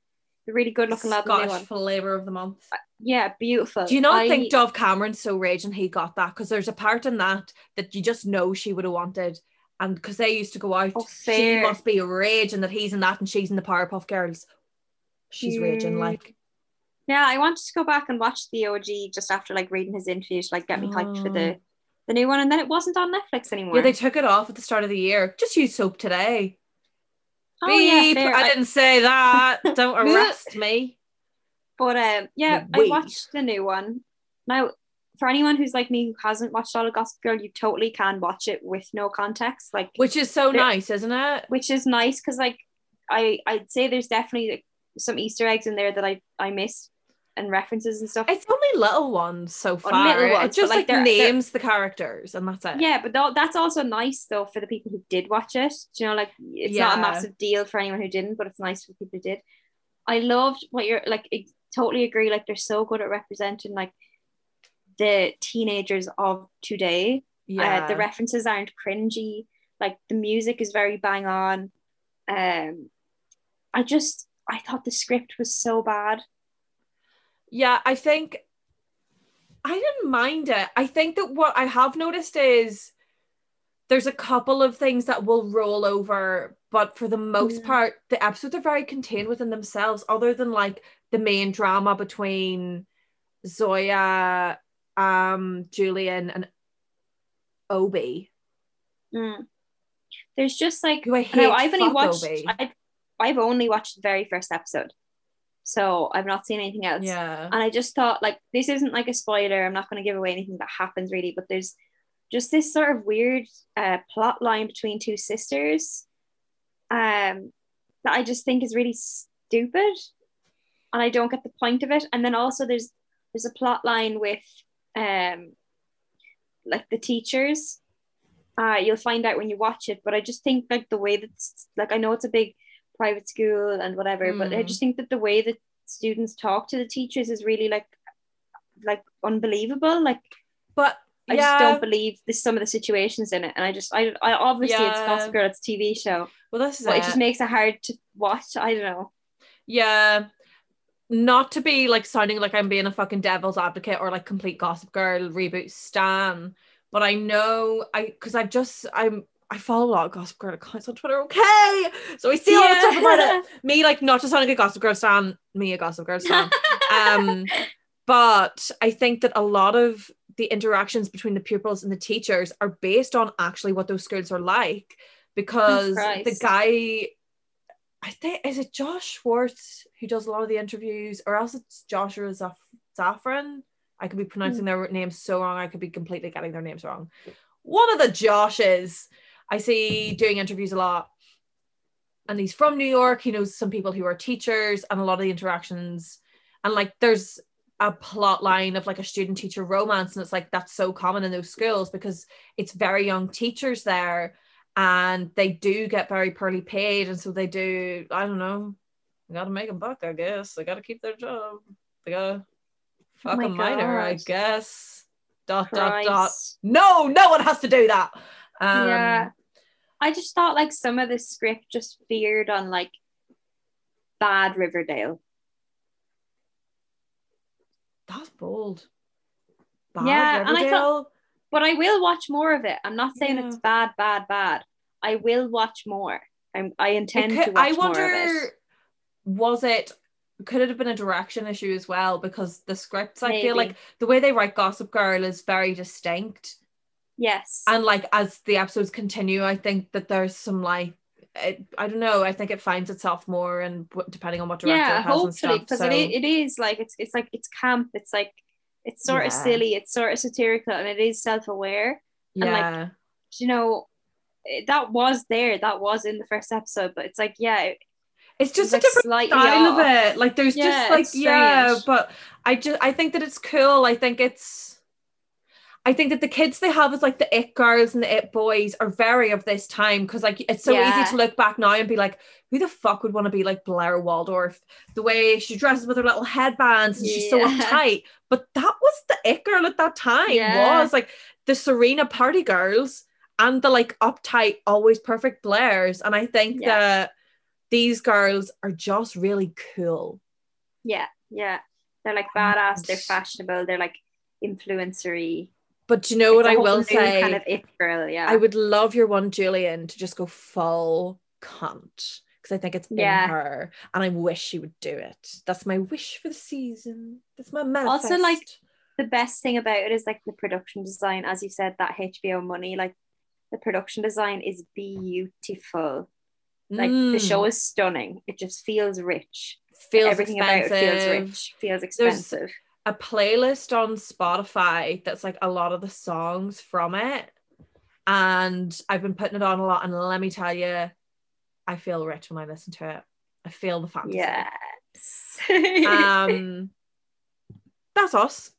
The really good looking lad. in the new Scottish one. flavor of the month uh, Yeah, beautiful. Do you not I- think Dove Cameron's so raging he got that? Because there's a part in that that you just know she would have wanted. And because they used to go out, Oh, she must be raging that he's in that and she's in the Powerpuff Girls. She's raging Mm. like, Yeah, I wanted to go back and watch the OG just after like reading his interview to like get me hyped for the the new one, and then it wasn't on Netflix anymore. yeah, they took it off at the start of the year. Just use soap today. oh, yeah, Beep! fair. I I- didn't say that. Don't arrest me. But um, yeah, You I watched the new one. Now, for anyone who's like me who hasn't watched all of Gossip Girl, you totally can watch it with no context, like Which is so nice, isn't it? which is nice because like I I'd say there's definitely like, some Easter eggs in there that I I missed and references and stuff. It's only little ones so far. little it just like, like, they're- they're- names the characters and that's it. Yeah, but that's also nice though for the people who did watch it. Do you know, like it's not a massive deal for anyone who didn't, but it's nice for people who did. I loved what you're like. I totally agree. Like they're so good at representing like the teenagers of today. yeah. Uh, the references aren't cringy. Like the music is very bang on. Um, I just I thought the script was so bad. Yeah, I think I didn't mind it. I think that what I have noticed is there's a couple of things that will roll over, but for the most Yeah. part, the episodes are very contained within themselves, other than like the main drama between Zoya, um, Julian, and Obi. Mm. There's just like I. No, I've only watched. Obi. I've, I've only watched the very first episode, so I've not seen anything else. Yeah. And I just thought, like, this isn't like a spoiler. I'm not going to give away anything that happens really, but there's just this sort of weird uh, plot line between two sisters, um, that I just think is really stupid, and I don't get the point of it. And then also there's there's a plot line with um, like the teachers uh, you'll find out when you watch it. But I just think like the way that like I know it's a big private school and whatever, but I Mm. just think that the way that students talk to the teachers is really like like unbelievable. Like But I yeah, just don't believe this some of the situations in it, and I just I, I obviously it's Gossip Girl, it's a TV show, well, this is but it. it just makes it hard to watch. I don't know. Yeah. Not to be like sounding like I'm being a fucking devil's advocate or like complete gossip girl reboot stan, but I know I because I've just I'm I follow a lot of gossip girl accounts on Twitter, okay? So I see a lot of stuff about it. Me like not just sounding a gossip girl stan, me a gossip girl stan. um but I think that a lot of the interactions between the pupils and the teachers are based on actually what those schools are like because the guy I think is it Josh Schwartz who does a lot of the interviews or else it's Joshua Zaf- Zafran I could be pronouncing their names so wrong I could be completely getting their names wrong one of the Joshes I see doing interviews a lot and he's from New York he knows some people who are teachers and a lot of the interactions and like there's a plot line of like a student teacher romance and it's like that's so common in those schools because it's very young teachers there and they do get very poorly paid and so they do i don't know they gotta make a buck i guess. They gotta keep their job. They gotta Oh fuck my a minor i guess. Dot dot dot. No no one has to do that um, Yeah. I just thought like some of the script just veered on like bad Riverdale. That's bold. Bad Yeah, and I thought- But I will watch more of it. I'm not saying Yeah. it's bad, bad, bad. I will watch more. I'm, I intend could- to watch I wonder, more of it. was it? Could it have been a direction issue as well? Because the scripts, I feel like the way they write Gossip Girl is very distinct. Yes. and like as the episodes continue i think that there's some like it, i don't know i think it finds itself more and depending on what director yeah, it has and stuff because so it, it is like it's it's like it's camp. It's like it's sort of silly. It's sort of satirical, and it is self-aware. and, like, yeah You know, it- that was there. That was in the first episode. But it's like, yeah, it- it's just like a different style off. of it like there's Yeah, just like yeah but i just i think that it's cool i think it's I think that the kids they have as like the it girls and the it boys are very of this time because like it's so Yeah. easy to look back now and be like, who the fuck would want to be like Blair Waldorf? The way she dresses with her little headbands and she's so Yeah. uptight. But that was the it girl at that time. Yeah. Was like the Serena party girls and the like uptight, always perfect Blairs. And I think Yeah. that these girls are just really cool. yeah, yeah. They're like badass. They're fashionable. They're like influencery. But do you know what It's a I will say? kind of girl. Yeah, I would love your one Julien to just go full cunt because I think it's in her and I wish she would do it. That's my wish for the season. That's my manifest. Also, like, the best thing about it is like the production design, as you said, that HBO money, like the production design is beautiful. Like the show Mm, is stunning. It just feels rich. feels Everything expensive. about it feels rich, feels expensive. A playlist on Spotify that's like a lot of the songs from it. And I've been putting it on a lot. And let me tell you, I feel rich when I listen to it. I feel the fantasy. Yes. Um, that's us.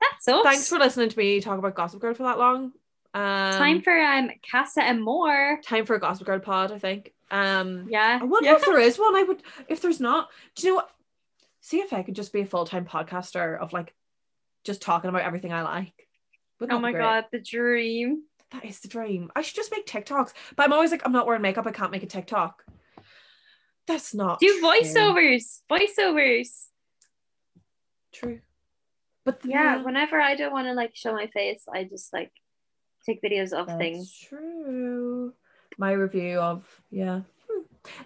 That's us. Thanks for listening to me talk about Gossip Girl for that long. Um, time for um Casa Amor. time for a Gossip Girl pod, I think. Um, Yeah. I wonder yeah. if there is one. I would, if there's not, do you know what? See if I could just be a full time podcaster of like just talking about everything I like. Wouldn't Oh my god, the dream. that is the dream. I should just make TikToks, but I'm always like, I'm not wearing makeup. I can't make a TikTok. That's not Do true. voiceovers. Voiceovers. True. But Yeah, whenever I don't want to like show my face, I just like take videos of That's things. true. My review of yeah. Hmm.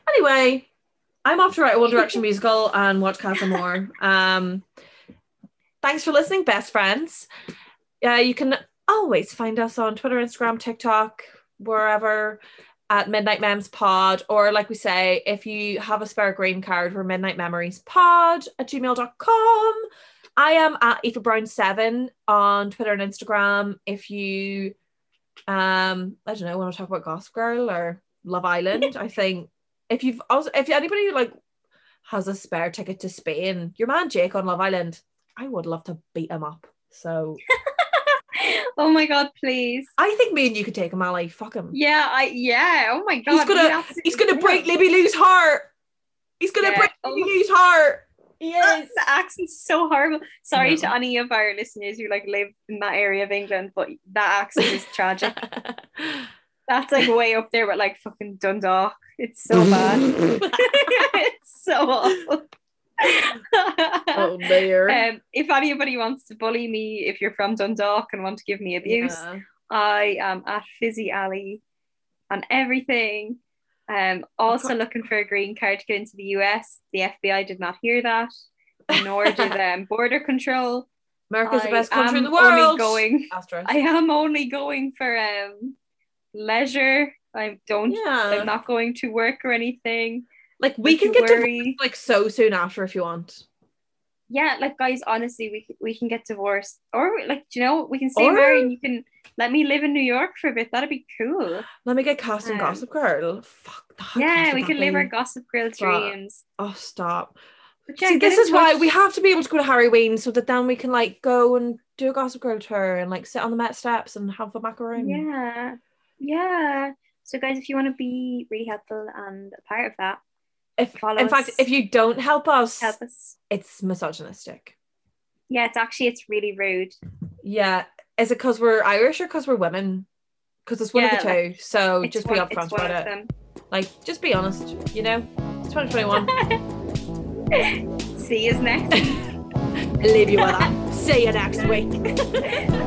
Anyway, I'm off to write a One Direction musical and watch Casa Amor. Um, thanks for listening, best friends. Uh, you can always find us on Twitter, Instagram, TikTok, wherever at Midnight Mems Pod, or like we say, if you have a spare green card, we're Midnight Memories Pod at gmail.com. I am at Eva Brown 7 on Twitter and Instagram. If you um I don't know, want to talk about Gossip Girl or Love Island, I think if you've also if anybody like has a spare ticket to Spain, your man Jake on Love Island, I would love to beat him up. So oh my god, please. I think me and you could take him, Ali. Fuck him. Yeah, I yeah. Oh my god. He's gonna- absolutely He's gonna break Libby Lou's heart. He's gonna Yeah. break Oh. Libby Lou's heart. Ah, the accent's so horrible. Sorry No. to any of our listeners who like live in that area of England, but that accent is tragic. That's like way up there with like fucking Dundalk. It's so bad. it's so awful. oh dear. um, if anybody wants to bully me, if you're from Dundalk and want to give me abuse, Yeah. I am at Fizzy Alley on everything. Um, also looking for a green card to get into the US. The FBI did not hear that, nor did um, border control. America's the best country in the am only world. going- Asterisk. I am only going for um leisure. I don't. yeah. I'm not going to work or anything. like we Don't can get worry. divorced like so soon after if you want. Yeah, like guys, honestly, we we can get divorced, or like you know we can stay Or- married. and You can let me live in New York for a bit. That'd be cool. Let me get cast in Um, Gossip Girl. Fuck. how yeah, we can that live our? Gossip Girl Stop. dreams. Oh, stop. Yeah, See, this is why we have to be able to go to Harryween so that then we can like go and do a Gossip Girl tour and like sit on the Met steps and have a macaroon. Yeah, yeah. So guys, if you want to be really helpful and a part of that, If Follow in fact, if you don't help us, help us. it's misogynistic. Yeah, it's actually it's really rude. Yeah. Is it because we're Irish or because we're women? because it's one Yeah, of the two. So just be upfront about it. Like, just be honest. You know, it's 2021. See you next. Leave you with that. See you next week.